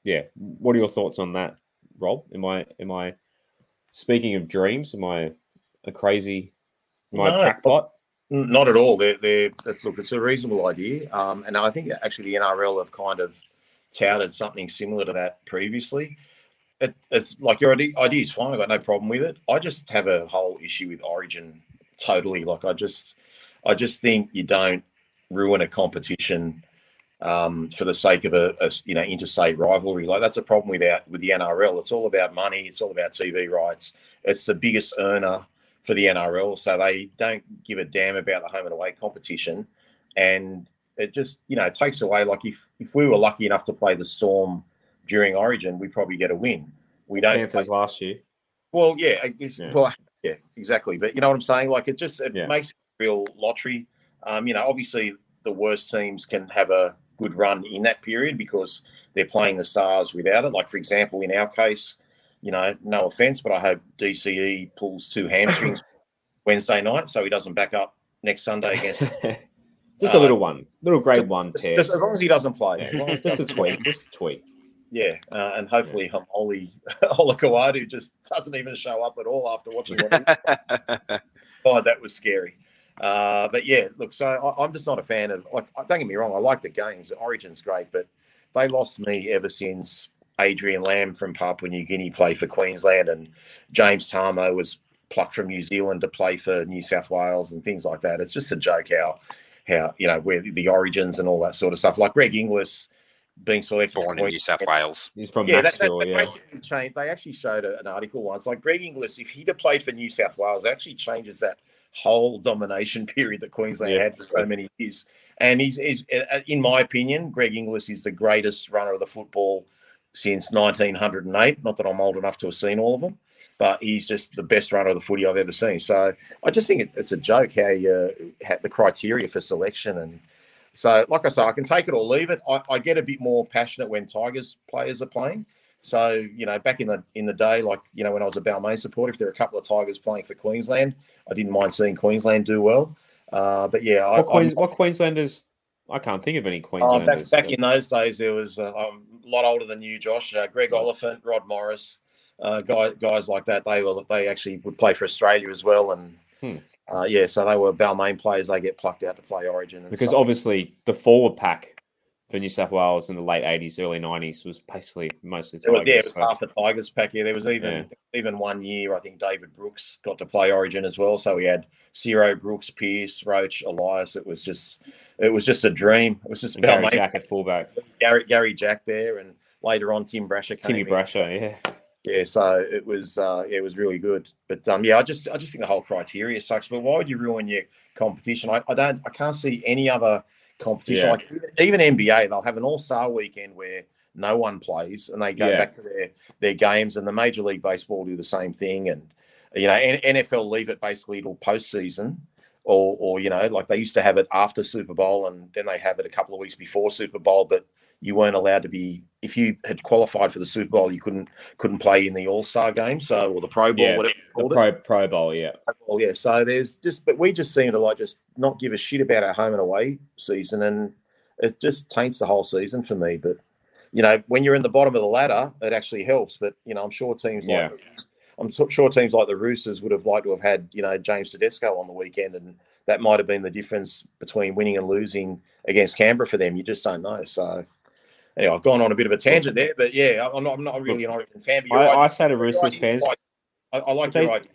S1: yeah, what are your thoughts on that, Rob? Am I am I speaking of dreams? Am I a crazy? Am I
S2: No.
S1: crackpot?
S2: Not at all. They're, they're, it's, look, it's a reasonable idea. Um, and I think actually the NRL have kind of touted something similar to that previously. It, it's like your idea, idea is fine. I've got no problem with it. I just have a whole issue with Origin totally. Like, I just, I just think you don't ruin a competition um, for the sake of a, a, you know interstate rivalry. Like that's a problem with our, with the NRL. It's all about money. It's all about TV rights. It's the biggest earner for the NRL, so they don't give a damn about the home and away competition, and it just you know it takes away. Like if if we were lucky enough to play the Storm during Origin, we'd probably get a win. We don't.
S1: Panthers
S2: play,
S1: last year.
S2: Well, yeah, yeah, well, yeah, exactly. But you know what I'm saying? Like it just it
S1: Yeah.
S2: makes real lottery. Um, you know, obviously the worst teams can have a good run in that period because they're playing the stars without it. Like for example, in our case, you know, no offense, but I hope DCE pulls two hamstrings *laughs* Wednesday night, so he doesn't back up next Sunday against. *laughs*
S1: just a
S2: Uh,
S1: little one, little grade one
S2: just,
S1: tear.
S2: just as long as he doesn't play, as long as
S1: just a tweak, just a tweak.
S2: Yeah, uh, and hopefully Haumole *laughs* Olakau'atu just doesn't even show up at all after watching God, that was scary. Uh, but yeah, look, so I, I'm just not a fan of. Like, don't get me wrong, I like the games. The Origin's great, but they lost me ever since Adrian Lam from Papua New Guinea played for Queensland, and James Tamou was plucked from New Zealand to play for New South Wales and things like that. It's just a joke how how you know where the origins and all that sort of stuff. Like Greg Inglis being selected for
S3: Born in New South Wales.
S1: He's from
S2: Yeah, that, that,
S1: Macksville,
S2: that
S1: yeah.
S2: changed. They actually showed an article once. Like Greg Inglis, if he'd have played for New South Wales, it actually changes that whole domination *laughs* period that Queensland
S1: Yeah.
S2: had for so many years. And he's, he's, uh, in my opinion, Greg Inglis is the greatest runner of the football since 1908. Not that I'm old enough to have seen all of them, but he's just the best runner of the footy I've ever seen. So I just think it's a joke how you have the criteria for selection and. So, like I say, I can take it or leave it. I, I get a bit more passionate when Tigers players are playing. So, you know, back in the in the day, like you know, when I was a Balmain supporter, if there were a couple of Tigers playing for Queensland, I didn't mind seeing Queensland do well. Uh, but yeah, I,
S1: What, Queens,
S2: I'm-
S1: what Queenslanders? I can't think of any
S2: Oh, back,
S1: Queenslanders.
S2: back in those days, there was uh, I'm a lot older than you, Josh. Uh, Greg Oliphant, Rod Morris, uh, guys, guys like that. They were they actually would play for Australia as well, and
S1: Hmm.
S2: uh, yeah, so they were Balmain players. They get plucked out to play Origin and
S1: because obviously the forward pack for New South Wales in the late '80s, early '90s was basically mostly
S2: It was, yeah, it was half the Tigers pack. Yeah, there was even even one year. I think David Brooks got to play Origin as well. So we had Ciro, Brooks, Pearce, Roach, Elias. It was just it was just a dream. It was just
S1: and Gary
S2: Balmain,
S1: Jack at fullback,
S2: Gary, Gary Jack there, and later on Tim Brasher came.
S1: Timmy
S2: in.
S1: Brasher, yeah.
S2: Yeah, so it was uh, yeah, it was really good. But um, yeah, I just I just think the whole criteria sucks. But why would you ruin your competition? I, I don't I can't see any other competition
S1: Yeah.
S2: like even NBA. They'll have an All Star weekend where no one plays and they go
S1: Yeah.
S2: back to their their games. And the Major League Baseball do the same thing. And you know, NFL leave it basically till postseason. Or, or you know, like they used to have it after Super Bowl, and then they have it a couple of weeks before Super Bowl. But you weren't allowed to be if you had qualified for the Super Bowl, you couldn't couldn't play in the All Star game, so or the Pro Bowl,
S1: Yeah,
S2: whatever
S1: The
S2: it.
S1: Pro Pro Bowl, yeah.
S2: Well, yeah. So there's just, but we just seem to like just not give a shit about our home and away season, and it just taints the whole season for me. But you know, when you're in the bottom of the ladder, it actually helps. But you know, I'm sure teams
S1: Yeah.
S2: like I'm so- sure teams like the Roosters would have liked to have had you know James Tedesco on the weekend, and that might have been the difference between winning and losing against Canberra for them. You just don't know. So. Anyway, I've gone on a bit of a tangent there, but yeah, I'm not, I'm not really an Origin fan. But
S1: I,
S2: right.
S1: I say to Roosters fans,
S2: I, I like
S1: They-
S2: idea.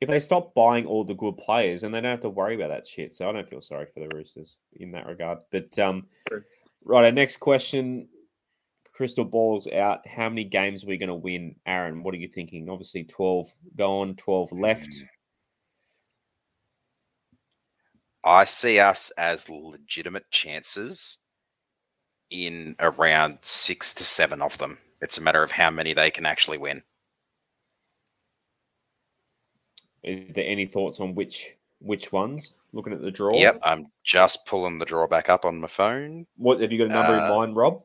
S1: if they stop buying all the good players, and they don't have to worry about that shit. So I don't feel sorry for the Roosters in that regard. But um,
S2: True.
S1: right, our next question. Crystal balls out. How many games are we going to win, Aaron? What are you thinking? Obviously, twelve gone, twelve left.
S3: I see us as legitimate chances in around six to seven of them. It's a matter of how many they can actually win.
S1: Is there any thoughts on which which ones? Looking at the draw.
S3: Yep, I'm just pulling the draw back up on my phone.
S1: What have you got a number in
S3: Uh,
S1: mind, Rob?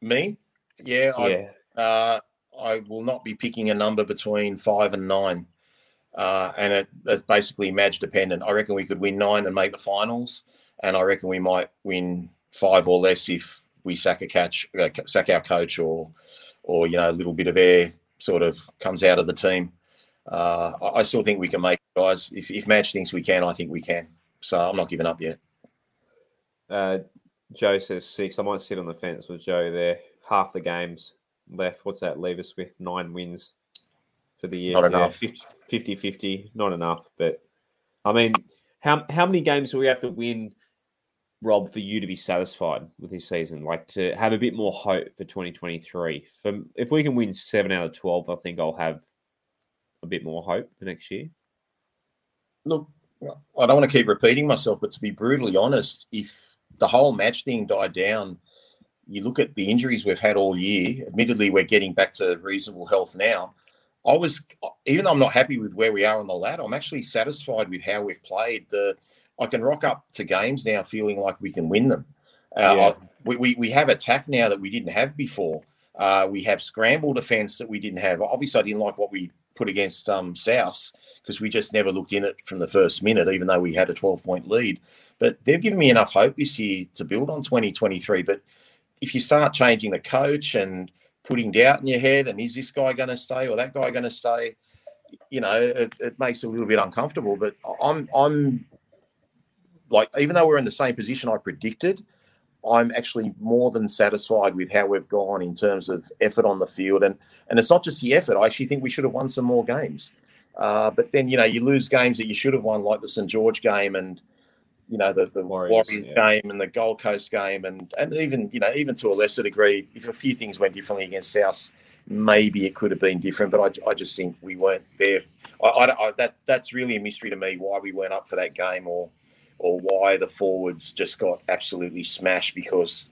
S2: Me? Yeah, I, uh, I will not be picking a number between five and nine. Uh, and it, it's basically match dependent. I reckon we could win nine and make the finals, and I reckon we might win five or less if we sack a catch, uh, sack our coach, or, or you know, a little bit of air sort of comes out of the team. Uh, I, I still think we can make guys. If, if Madge thinks we can, I think we can. So I'm not giving up yet.
S1: Uh, Joe says six. I might sit on the fence with Joe there. Half the games left. What's that leave us with? Nine wins for the year.
S2: Not
S1: Yeah,
S2: enough.
S1: 50 50 50. Not enough. But I mean, how how many games do we have to win, Rob, for you to be satisfied with this season? Like to have a bit more hope for 2023. For if we can win seven out of 12, I think I'll have a bit more hope for next year.
S2: Look, I don't want to keep repeating myself, but to be brutally honest, if the whole Madge thing died down, you look at the injuries we've had all year. Admittedly, we're getting back to reasonable health now. I was, even though I'm not happy with where we are on the ladder, I'm actually satisfied with how we've played. The I can rock up to games now feeling like we can win them. Uh, yeah. we, we, we have attack now that we didn't have before. Uh, we have scramble defense that we didn't have. Obviously, I didn't like what we put against um, South because we just never looked in it from the first minute, even though we had a 12 point lead. But they've given me enough hope this year to build on 2023. But if you start changing the coach and putting doubt in your head, and is this guy going to stay or that guy going to stay? You know, it, it, makes it a little bit uncomfortable. But I'm, I'm like, even though we're in the same position I predicted, I'm actually more than satisfied with how we've gone in terms of effort on the field. And and it's not just the effort. I actually think we should have won some more games. Uh, but then you know you lose games that you should have won, like the St George game and you know the, the Warriors, Warriors yeah. game and the Gold Coast game, and and even you know even to a lesser degree, if a few things went differently against South, maybe it could have been different. But I, I just think we weren't there. I, I, I, that that's really a mystery to me why we weren't up for that game or or why the forwards just got absolutely smashed because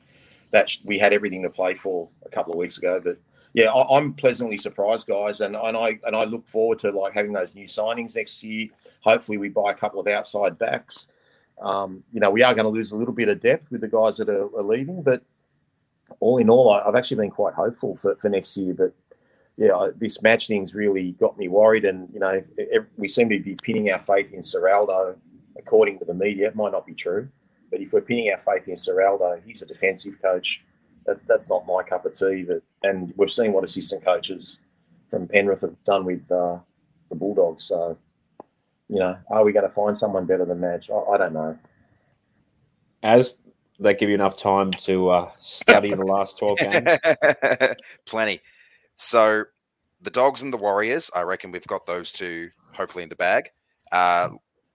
S2: that we had everything to play for a couple of weeks ago. But yeah, I, am pleasantly surprised, guys, and, and I and I look forward to like having those new signings next year. Hopefully, we buy a couple of outside backs. Um, you know, we are going to lose a little bit of depth with the guys that are, are leaving, but all in all, I, have actually been quite hopeful for, for next year. But yeah, this Madge thing's really got me worried, and you know, we seem to be pinning our faith in Ciraldo, according to the media. It might not be true, but if we're pinning our faith in Ciraldo, he's a defensive coach that, that's not my cup of tea. But and we've seen what assistant coaches from Penrith have done with uh, the Bulldogs. So, you know, are we going to find someone better than Madge? I, I don't know.
S1: As they give you enough time to uh, study the last 12 games? *laughs*
S3: Plenty. So the Dogs and the Warriors, I reckon we've got those two hopefully in the bag. Uh,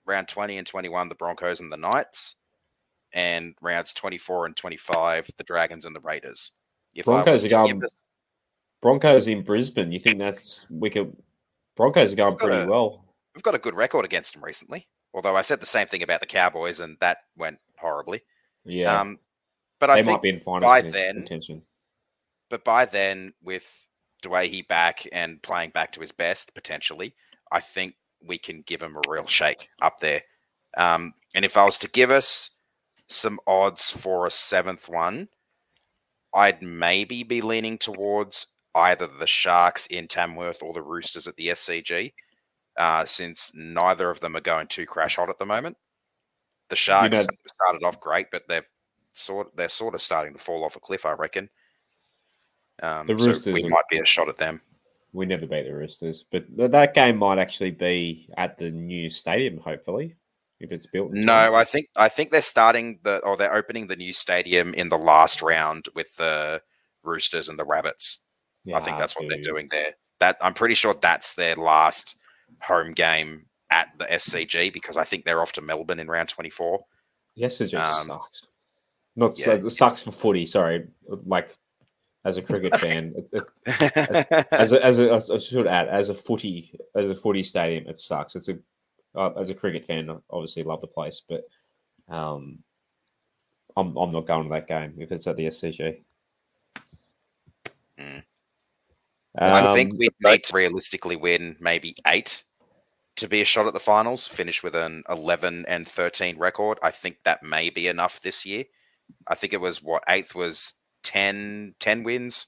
S3: round 20 and 21, the Broncos and the Knights and rounds 24 and 25, the Dragons and the Raiders.
S1: If Broncos are going. Broncos in Brisbane. You think that's we could? Broncos are going pretty
S3: a,
S1: well.
S3: We've got a good record against them recently. Although I said the same thing about the Cowboys, and that went horribly.
S1: Yeah.
S3: Um, but I
S1: they might be in
S3: by then, But by then, with Dwayne back and playing back to his best, potentially, I think we can give them a real shake up there. Um, and if I was to give us some odds for a seventh one, I'd maybe be leaning towards either the Sharks in Tamworth or the Roosters at the SCG, uh, since neither of them are going too crash hot at the moment. The Sharks you know, started off great, but they're sort they're sort of starting to fall off a cliff, I reckon. Um, the Roosters so we might be a shot at them.
S1: We never beat the Roosters, but that game might actually be at the new stadium. Hopefully, if it's built.
S3: No, I think I think they're starting the or they're opening the new stadium in the last round with the Roosters and the Rabbits. Yeah, I think that's what they're doing there. That I'm pretty sure that's their last home game at the SCG because I think they're off to Melbourne in round 24.
S1: The SCG um, sucks. Not yeah, it sucks for footy. Sorry, like as a cricket fan, it's, it's, *laughs* as, a, as a, I should add as a footy as a footy stadium, it sucks. It's a uh, as a cricket fan, obviously love the place, but um, I'm I'm not going to that game if it's at the SCG.
S3: Mm. Um, I think we need to realistically win maybe eight to be a shot at the finals. Finish with an 11 and 13 record. I think that may be enough this year. I think it was what eighth was 10, 10 wins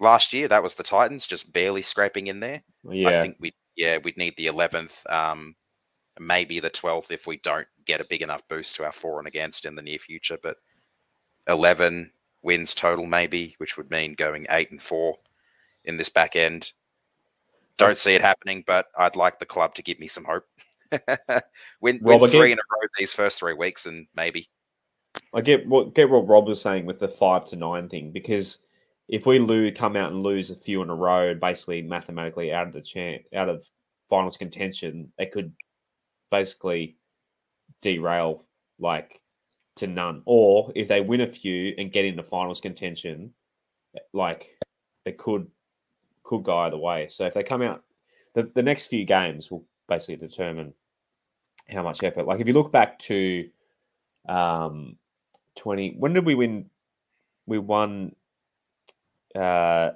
S3: last year. That was the Titans just barely scraping in there. Yeah. I think we yeah we'd need the 11th. Um, maybe the 12th if we don't get a big enough boost to our for and against in the near future. But 11 wins total, maybe, which would mean going eight and four in this back end. Don't see it happening, but I'd like the club to give me some hope. *laughs* win, win Rob, three in a row these first three weeks, and maybe.
S1: I get what get what Rob was saying with the five to nine thing because if we lose, come out and lose a few in a row, basically mathematically out of the chance, out of finals contention, it could basically derail like to none. Or if they win a few and get into finals contention, like it could could go either way. So if they come out, the, the next few games will basically determine how much effort. Like if you look back to um, 20, when did we win? We won uh,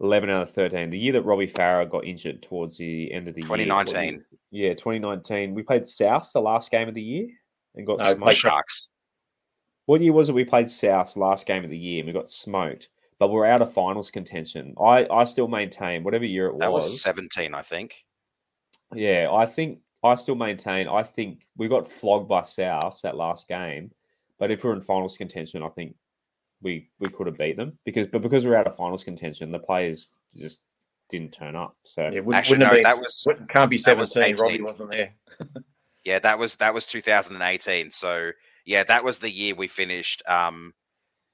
S1: 11 out of 13. The year that Robbie Farah got injured towards the end of the
S3: 2019.
S1: year. 2019. Yeah, 2019. We played South the last game of the year and got
S3: no,
S1: smoked.
S3: Sharks.
S1: What year was it we played South last game of the year and we got smoked? But we're out of finals contention. I, I still maintain whatever year it was.
S3: that
S1: was.
S3: was 17, I think.
S1: Yeah, I think I still maintain. I think we got flogged by South that last game, but if we're in finals contention, I think we we could have beat them because but because we're out of finals contention, the players just didn't turn up. So
S2: Yeah, wouldn't,
S3: Actually,
S2: wouldn't have
S3: no,
S2: been,
S3: that was-
S2: wouldn't- can't be
S3: that was
S2: 17. Robbie wasn't there. *laughs*
S3: Yeah, that was that was 2018. So yeah, that was the year we finished um,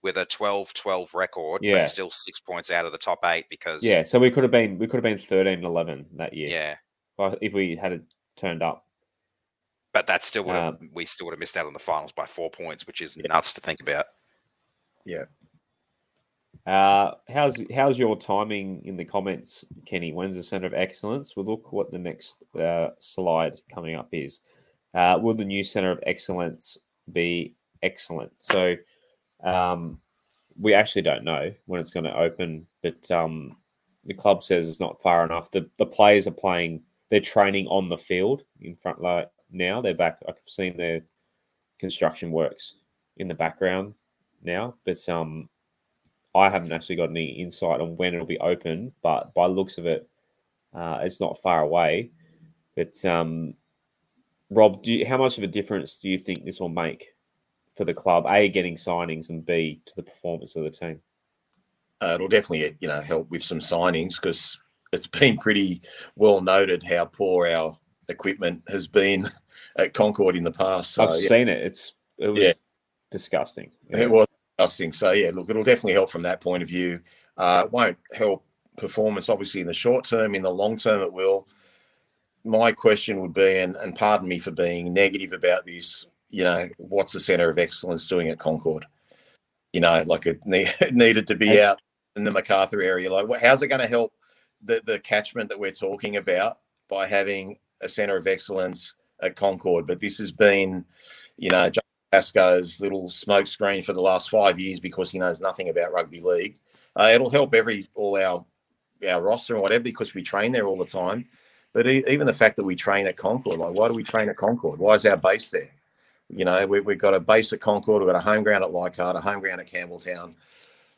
S3: with a 12-12 record,
S1: Yeah.
S3: but still six points out of the top eight because
S1: yeah, so we could have been we could have been 13 11 that year
S3: yeah.
S1: if- if we had it turned up.
S3: But that still would have
S1: Um,
S3: we still would have missed out on the finals by four points, which is nuts to think about. Yeah.
S1: Uh, how's how's your timing in the comments, Kenny? When's the center of excellence? We'll look what the next uh, slide coming up is. Uh, will the new center of excellence be excellent? So, um, we actually don't know when it's going to open, but um, the club says it's not far enough. The the players are playing; they're training on the field in front. Like now, they're back. I've seen their construction works in the background now, but um, I haven't actually got any insight on when it'll be open, but by looks of it, uh, it's not far away. But um, Rob, you, how much of a difference do you think this will make for the club? A, getting signings, and B, to the performance of the team.
S2: Uh, it'll definitely, you know, help with some signings because it's *laughs* been pretty well noted how poor our equipment has been *laughs* at Concord in the past. So
S1: I've
S2: yeah,
S1: seen it. It's it was
S2: Yeah.
S1: disgusting.
S2: it was disgusting. So yeah, look, it'll definitely help from that point of view. Uh, it won't help performance, obviously, in the short term. In the long term, it will. My question would be, and, and pardon me for being negative about this, you know, what's the centre of excellence doing at Concord? You know, like it, ne- *laughs* it needed to be
S1: Hey.
S2: out in the Macarthur area. Like, how's it going to help the, the catchment that we're talking about by having a centre of excellence at Concord? But this has been, you know, John Pascoe's little smokescreen for the last five years because he knows nothing about rugby league. Uh, it'll help every all our our roster and whatever because we train there all the time. But even the fact that we train at Concord, like why do we train at Concord? Why is our base there? You know, we, we've got a base at Concord, we've got a home ground at Leichhardt, a home ground at Campbelltown.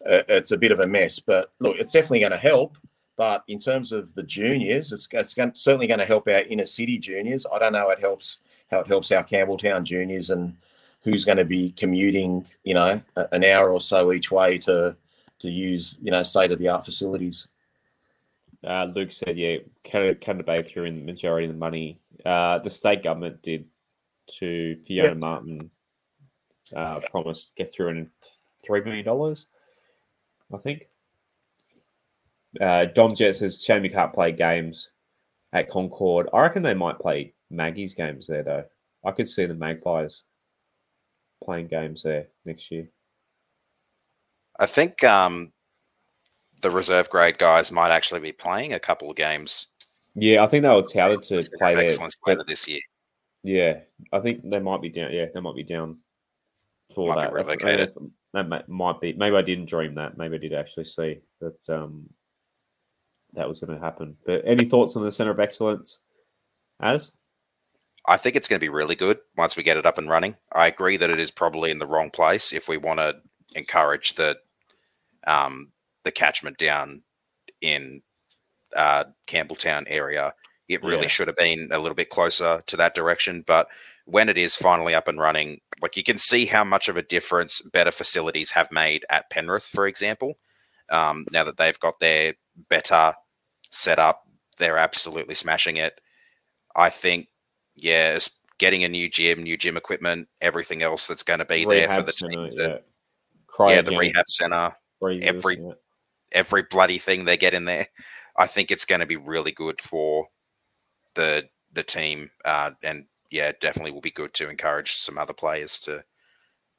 S2: Uh, it's a bit of a mess, but look, it's definitely going to help. But in terms of the juniors, it's, it's certainly going to help our inner city juniors. I don't know how it helps how it helps our Campbelltown juniors and who's going to be commuting, you know, an hour or so each way to to use, you know, state of the art facilities.
S1: Uh, Luke said, yeah, Canada, Canada Bay threw in the majority of the money. Uh, the state government did to Fiona
S2: Yeah.
S1: Martin uh, promised get through in $3 million, I think. Uh, Dom Jet says, shame you can't play games at Concord. I reckon they might play Maggie's games there, though. I could see the Magpies playing games there next year.
S3: I think um, the reserve grade guys might actually be playing a couple of games.
S1: Yeah, I think they were touted to play there.
S3: Excellence this year.
S1: Yeah, I think they might be down. Yeah, they might be down for
S3: Might
S1: that. That's- I think
S3: relocated.
S1: that's- that might, might be. Maybe I didn't dream that. Maybe I did actually see that um, that was going to happen. But any thoughts on the center of excellence? As
S3: I think it's going to be really good once we get it up and running. I agree that it is probably in the wrong place if we want to encourage the um, the catchment down in uh, Campbelltown area. It really
S1: Yeah.
S3: should have been a little bit closer to that direction. But when it is finally up and running, like you can see how much of a difference better facilities have made at Penrith, for example. Um, now that they've got their better setup, they're absolutely smashing it. I think yeah, getting a new gym, new gym equipment, everything else that's going to be there for the
S1: center,
S3: team.
S1: yeah,
S3: to- yeah, the rehab center,
S1: freezers,
S3: every-
S1: yeah.
S3: every bloody thing they get in there. I think it's going to be really good for the the team uh, and yeah, definitely will be good to encourage some other players to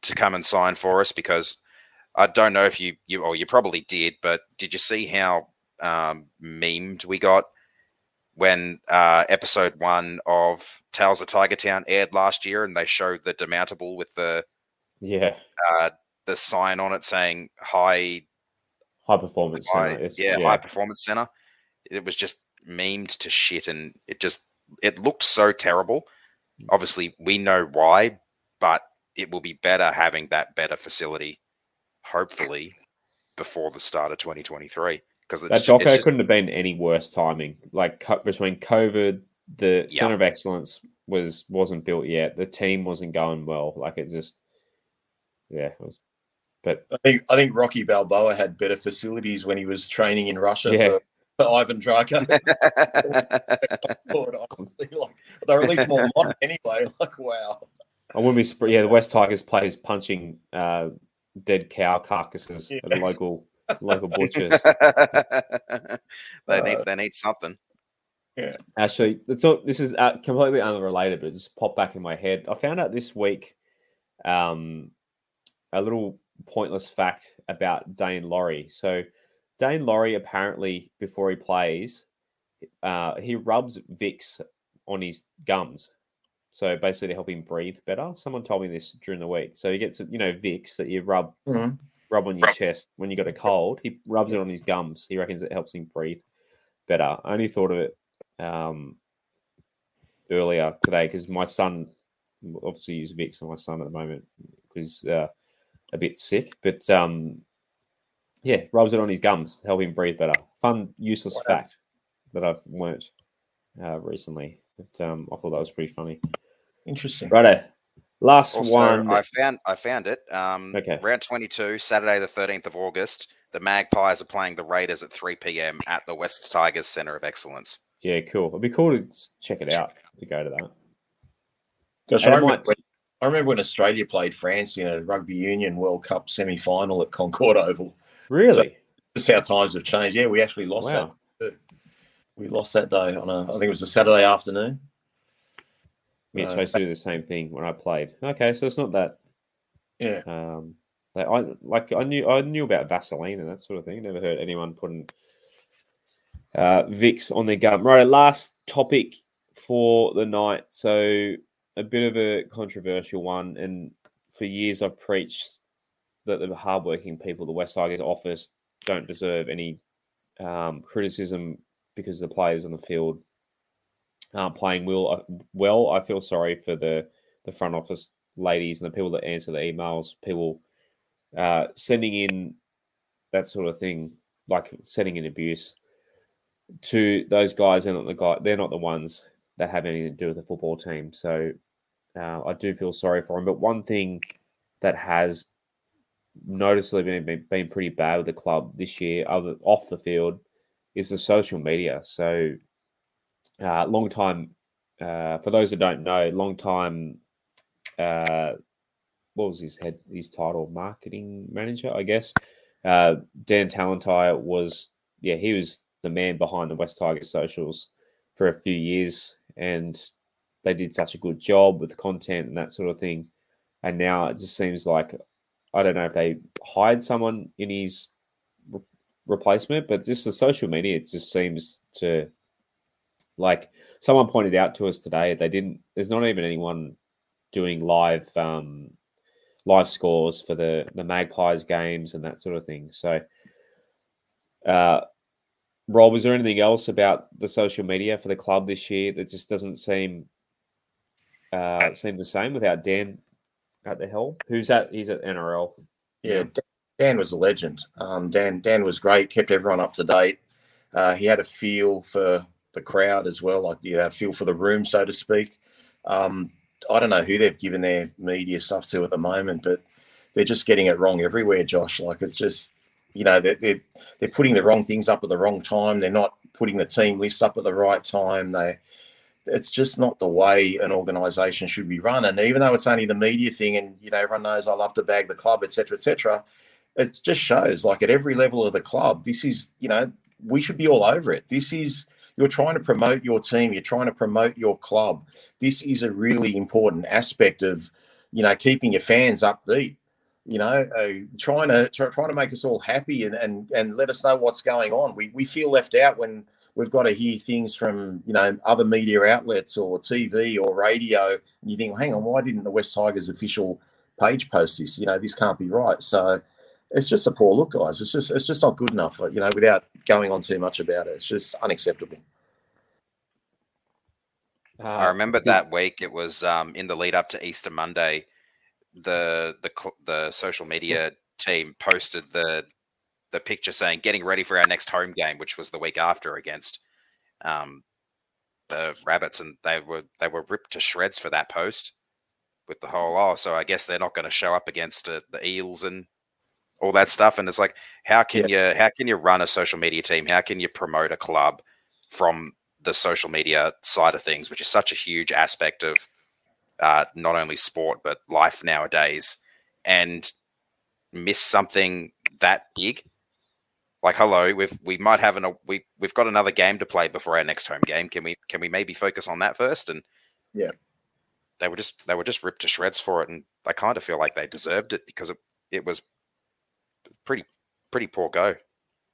S3: to come and sign for us because I don't know if you you or you probably did, but did you see how um, memed we got when uh, episode one of Tales of Tiger Town aired last year, and they showed the demountable with the
S1: yeah
S3: uh, the sign on it saying high
S1: high performance
S3: high,
S1: center.
S3: yeah, yeah, high performance center. It was just memed to shit, and it just it looked so terrible. Obviously, we know why, but it will be better having that better facility, hopefully, before the start of 2023. Because
S1: that doco just... couldn't have been any worse timing. Like between COVID, the yep. center of excellence was wasn't built yet. The team wasn't going well. Like it just, yeah, it was. But
S2: I think I think Rocky Balboa had better facilities when he was training in Russia yeah. for for Ivan Drago. *laughs* like, they're at least more *laughs* modern anyway. Like, wow.
S1: I wouldn't be surprised. Yeah, the West Tigers players punching uh, dead cow carcasses yeah. at the local local butchers.
S3: they need they need something.
S2: Yeah.
S1: Actually, it's not. This is uh, completely unrelated, but it just popped back in my head. I found out this week um, a little pointless fact about Daine Laurie. So Daine Laurie apparently before he plays, uh, he rubs Vicks on his gums. So basically to help him breathe better. Someone told me this during the week. So he gets you know Vicks that you rub mm-hmm. Rub on your chest when you got a cold. He rubs it on his gums. He reckons it helps him breathe better. I only thought of it um, earlier today because my son obviously use Vicks on my son at the moment because uh, a bit sick. But um, yeah, rubs it on his gums, to help him breathe better. Fun, useless wow. fact that I've learnt uh, recently. But um, I thought that was pretty funny.
S2: Interesting.
S1: Righto. Last
S3: also,
S1: one.
S3: I found I found it. Um,
S1: okay.
S3: Round twenty two, Saturday the thirteenth of August. The Magpies are playing the Raiders at three p.m. at the West Tigers Centre of Excellence.
S1: Yeah, cool. It'd be cool to check it out to go to that.
S2: Gosh, I remember, might... when, I remember when Australia played France in a rugby union World Cup semi final at Concord Oval.
S1: Really? So
S2: just how times have changed. Yeah, we actually lost wow. that. We lost that day on a, I think it was a Saturday afternoon.
S1: Mitch, I used to do the same thing when I played. Okay, so it's not that.
S2: Yeah.
S1: Um, like I like I knew I knew about Vaseline and that sort of thing. Never heard anyone putting uh, Vicks on their gum. Right, last topic for the night. So a bit of a controversial one, and for years I've preached that the hardworking people, the West Tigers office, don't deserve any um, criticism because the players on the field aren't playing well. Uh, well, I feel sorry for the the front office ladies and the people that answer the emails, people uh, sending in that sort of thing, like sending in abuse to those guys. They're not the guy. They're not the ones that have anything to do with the football team. So uh, I do feel sorry for them. But one thing that has noticeably been, been, been pretty bad with the club this year, other off the field, is the social media. So, uh, long time. Uh, for those that don't know, long time. Uh, what was his head? His title, marketing manager, I guess. Uh, Dan Tallentire was, yeah, he was the man behind the West Tigers socials for a few years, and they did such a good job with content and that sort of thing. And now it just seems like I don't know if they hired someone in his re- replacement, but just the social media, it just seems to like someone pointed out to us today. They didn't. There's not even anyone doing live um, live scores for the the Magpies games and that sort of thing. So, uh, Rob, is there anything else about the social media for the club this year that just doesn't seem uh, seem the same without Dan at the helm? Who's that? He's at NRL.
S2: Yeah, Dan was a legend. Um, Dan Dan was great. Kept everyone up to date. Uh, he had a feel for the crowd as well, like you know, feel for the room, so to speak. Um, I don't know who they've given their media stuff to at the moment, but they're just getting it wrong everywhere, Josh. Like it's just, you know, they're, they're, they're putting the wrong things up at the wrong time. They're not putting the team list up at the right time. They it's just not the way an organisation should be run. And even though it's only the media thing, and you know everyone knows I love to bag the club, etc., etc., it just shows like at every level of the club, this is you know we should be all over it. This is You're trying to promote your team. You're trying to promote your club. This is a really important aspect of, you know, keeping your fans upbeat. You know, uh, trying to try, trying to make us all happy and, and and let us know what's going on. We we feel left out when we've got to hear things from you know other media outlets or TV or radio, and you think, well, hang on, why didn't the West Tigers official page post this? You know, this can't be right. So it's just a poor look, guys. It's just it's just not good enough. You know, without going on too much about it, it's just unacceptable.
S3: Uh, I remember that week. It was um, in the lead up to Easter Monday. The the the social media team posted the the picture saying getting ready for our next home game, which was the week after against um, the Rabbits, and they were they were ripped to shreds for that post with the whole oh. So I guess they're not going to show up against uh, the Eels and all that stuff. And it's like, how can yeah. you how can you run a social media team? How can you promote a club from the social media side of things, which is such a huge aspect of uh, not only sport but life nowadays, and miss something that big? Like, hello, we've we might have an we we've got another game to play before our next home game. Can we can we maybe focus on that first? And
S2: yeah,
S3: they were just they were just ripped to shreds for it, and I kind of feel like they deserved it because it, it was pretty pretty poor go.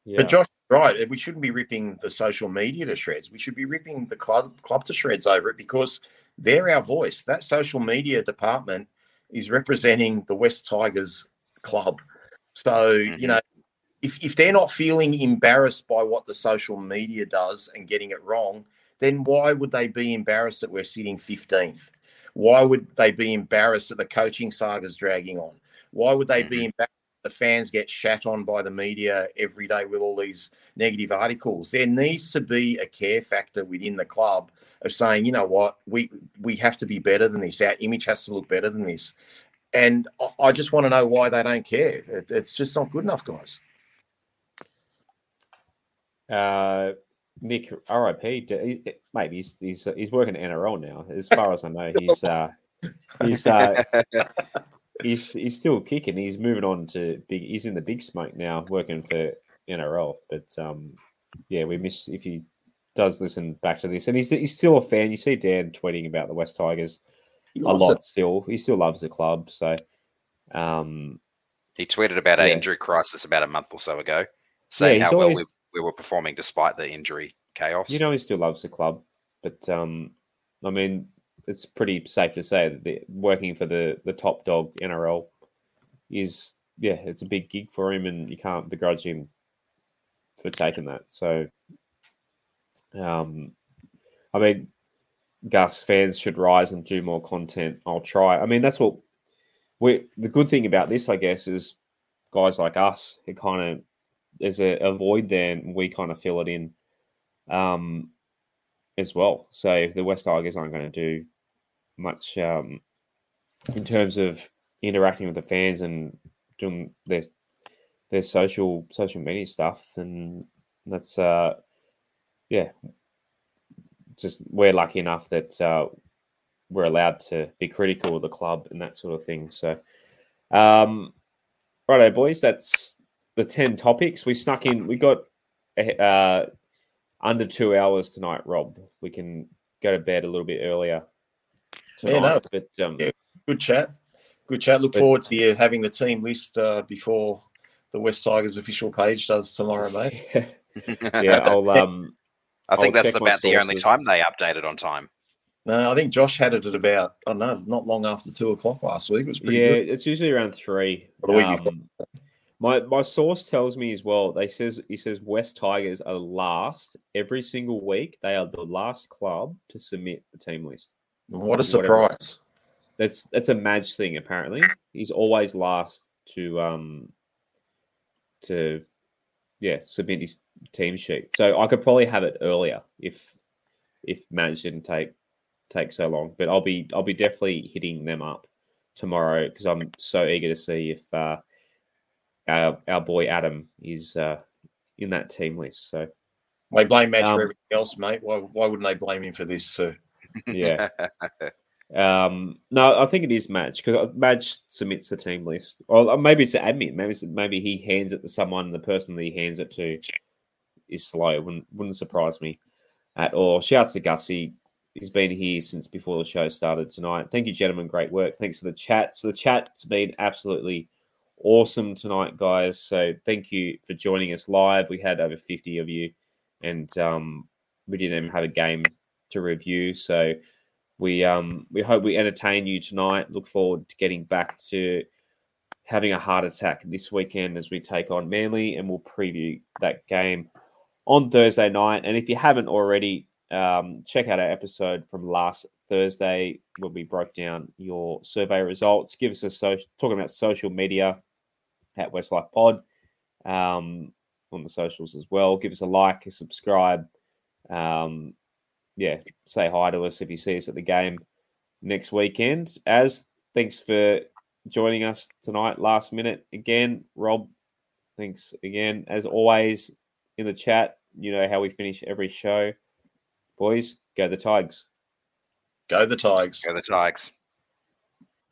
S2: Yeah. But Josh, right, we shouldn't be ripping the social media to shreds. We should be ripping the club club to shreds over it because they're our voice. That social media department is representing the West Tigers club. So, mm-hmm. you know, if, if they're not feeling embarrassed by what the social media does and getting it wrong, then why would they be embarrassed that we're sitting 15th? Why would they be embarrassed that the coaching saga's dragging on? Why would they mm-hmm. be embarrassed the fans get shat on by the media every day with all these negative articles. There needs to be a care factor within the club of saying, you know what, we we have to be better than this. Our image has to look better than this. And I just want to know why they don't care. It, it's just not good enough, guys.
S1: Uh, Nick, RIP, mate. He's he's he's working at NRL now. As far as I know, he's uh, he's uh, *laughs* he's he's still kicking. He's moving on to big. He's in the big smoke now, working for NRL. But um, yeah, we miss if he does listen back to this, and he's he's still a fan. You see Dan tweeting about the West Tigers a lot. It. Still, he still loves the club. So, um,
S3: he tweeted about yeah. an injury crisis about a month or so ago, saying yeah, how always, well we, we were performing despite the injury chaos.
S1: You know, he still loves the club, but um, I mean, it's pretty safe to say that the, working for the the top dog NRL is yeah, it's a big gig for him, and you can't begrudge him for taking that. So, um, I mean, Gus fans should rise and do more content. I'll try. I mean, that's what we. The good thing about this, I guess, is guys like us. It kind of there's a, a void there, and we kind of fill it in. Um, as well. So if the West Tigers aren't going to do much um, in terms of interacting with the fans and doing their their social social media stuff, and that's uh, yeah, just we're lucky enough that uh, we're allowed to be critical of the club and that sort of thing. So, um, righto, boys, that's the ten topics we snuck in. We got uh, under two hours tonight, Rob. We can go to bed a little bit earlier
S2: tonight. Yeah, no, but um, yeah, good chat. Good chat. Look but, forward to you having the team list uh, before the West Tigers official page does tomorrow, mate. *laughs* *laughs*
S1: yeah, I'll. Um,
S3: I think I'll that's about the only time they updated on time.
S2: No, I think Josh had it at about I don't know, not long after two o'clock last week. It was pretty
S1: yeah,
S2: good.
S1: it's usually around three. Um, my my source tells me as well. They says he says West Tigers are last every single week. They are the last club to submit the team list.
S2: What a surprise!
S1: That's that's a Madge thing. Apparently, he's always last to um to yeah submit his team sheet. So I could probably have it earlier if if Madge didn't take take so long. But I'll be I'll be definitely hitting them up tomorrow because I'm so eager to see if uh, our our boy Adam is uh, in that team list. So
S2: they blame Madge um, for everything else, mate. Why why wouldn't they blame him for this too?
S1: Yeah. *laughs* Um, no, I think it is Madge because uh, Madge submits the team list, or uh, maybe it's an admin. Maybe maybe he hands it to someone. The person that he hands it to is slow. Wouldn't wouldn't surprise me. at all. Shouts to Gussie. He's been here since before the show started tonight. Thank you, gentlemen. Great work. Thanks for the chats. The chat's been absolutely awesome tonight, guys. So thank you for joining us live. We had over 50 of you, and um, we didn't even have a game to review. So we um, we hope we entertain you tonight. Look forward to getting back to having a heart attack this weekend as we take on Manly, and we'll preview that game on Thursday night. And if you haven't already, um, check out our episode from last Thursday where we broke down your survey results. Give us a social talking about social media at Westlife Pod um, on the socials as well. Give us a like, a subscribe. Um, yeah, say hi to us if you see us at the game next weekend. As thanks for joining us tonight, last minute again, Rob. Thanks again, as always, in the chat. You know how we finish every show. Boys, go the Tigers.
S2: Go the Tigers.
S3: Go the Tigers.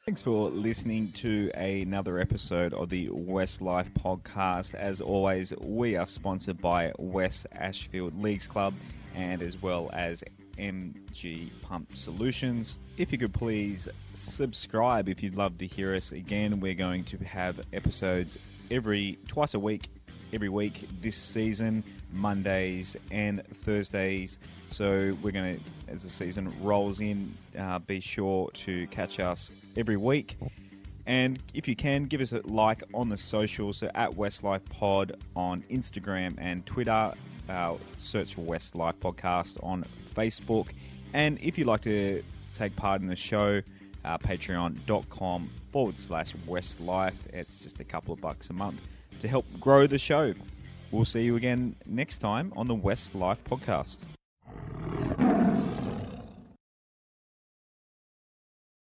S4: Thanks for listening to another episode of the West Life podcast. As always, we are sponsored by West Ashfield Leagues Club and as well as MG Pump Solutions. If you could please subscribe if you'd love to hear us again. We're going to have episodes every twice a week, every week this season, Mondays and Thursdays. So we're going to, as the season rolls in, uh, be sure to catch us every week. And if you can, give us a like on the socials. So at Westlife Pod on Instagram and Twitter. Uh, search for West Life Podcast on Facebook. And if you'd like to take part in the show, uh, patreon.com forward slash West Life. It's just a couple of bucks a month to help grow the show. We'll see you again next time on the West Life Podcast.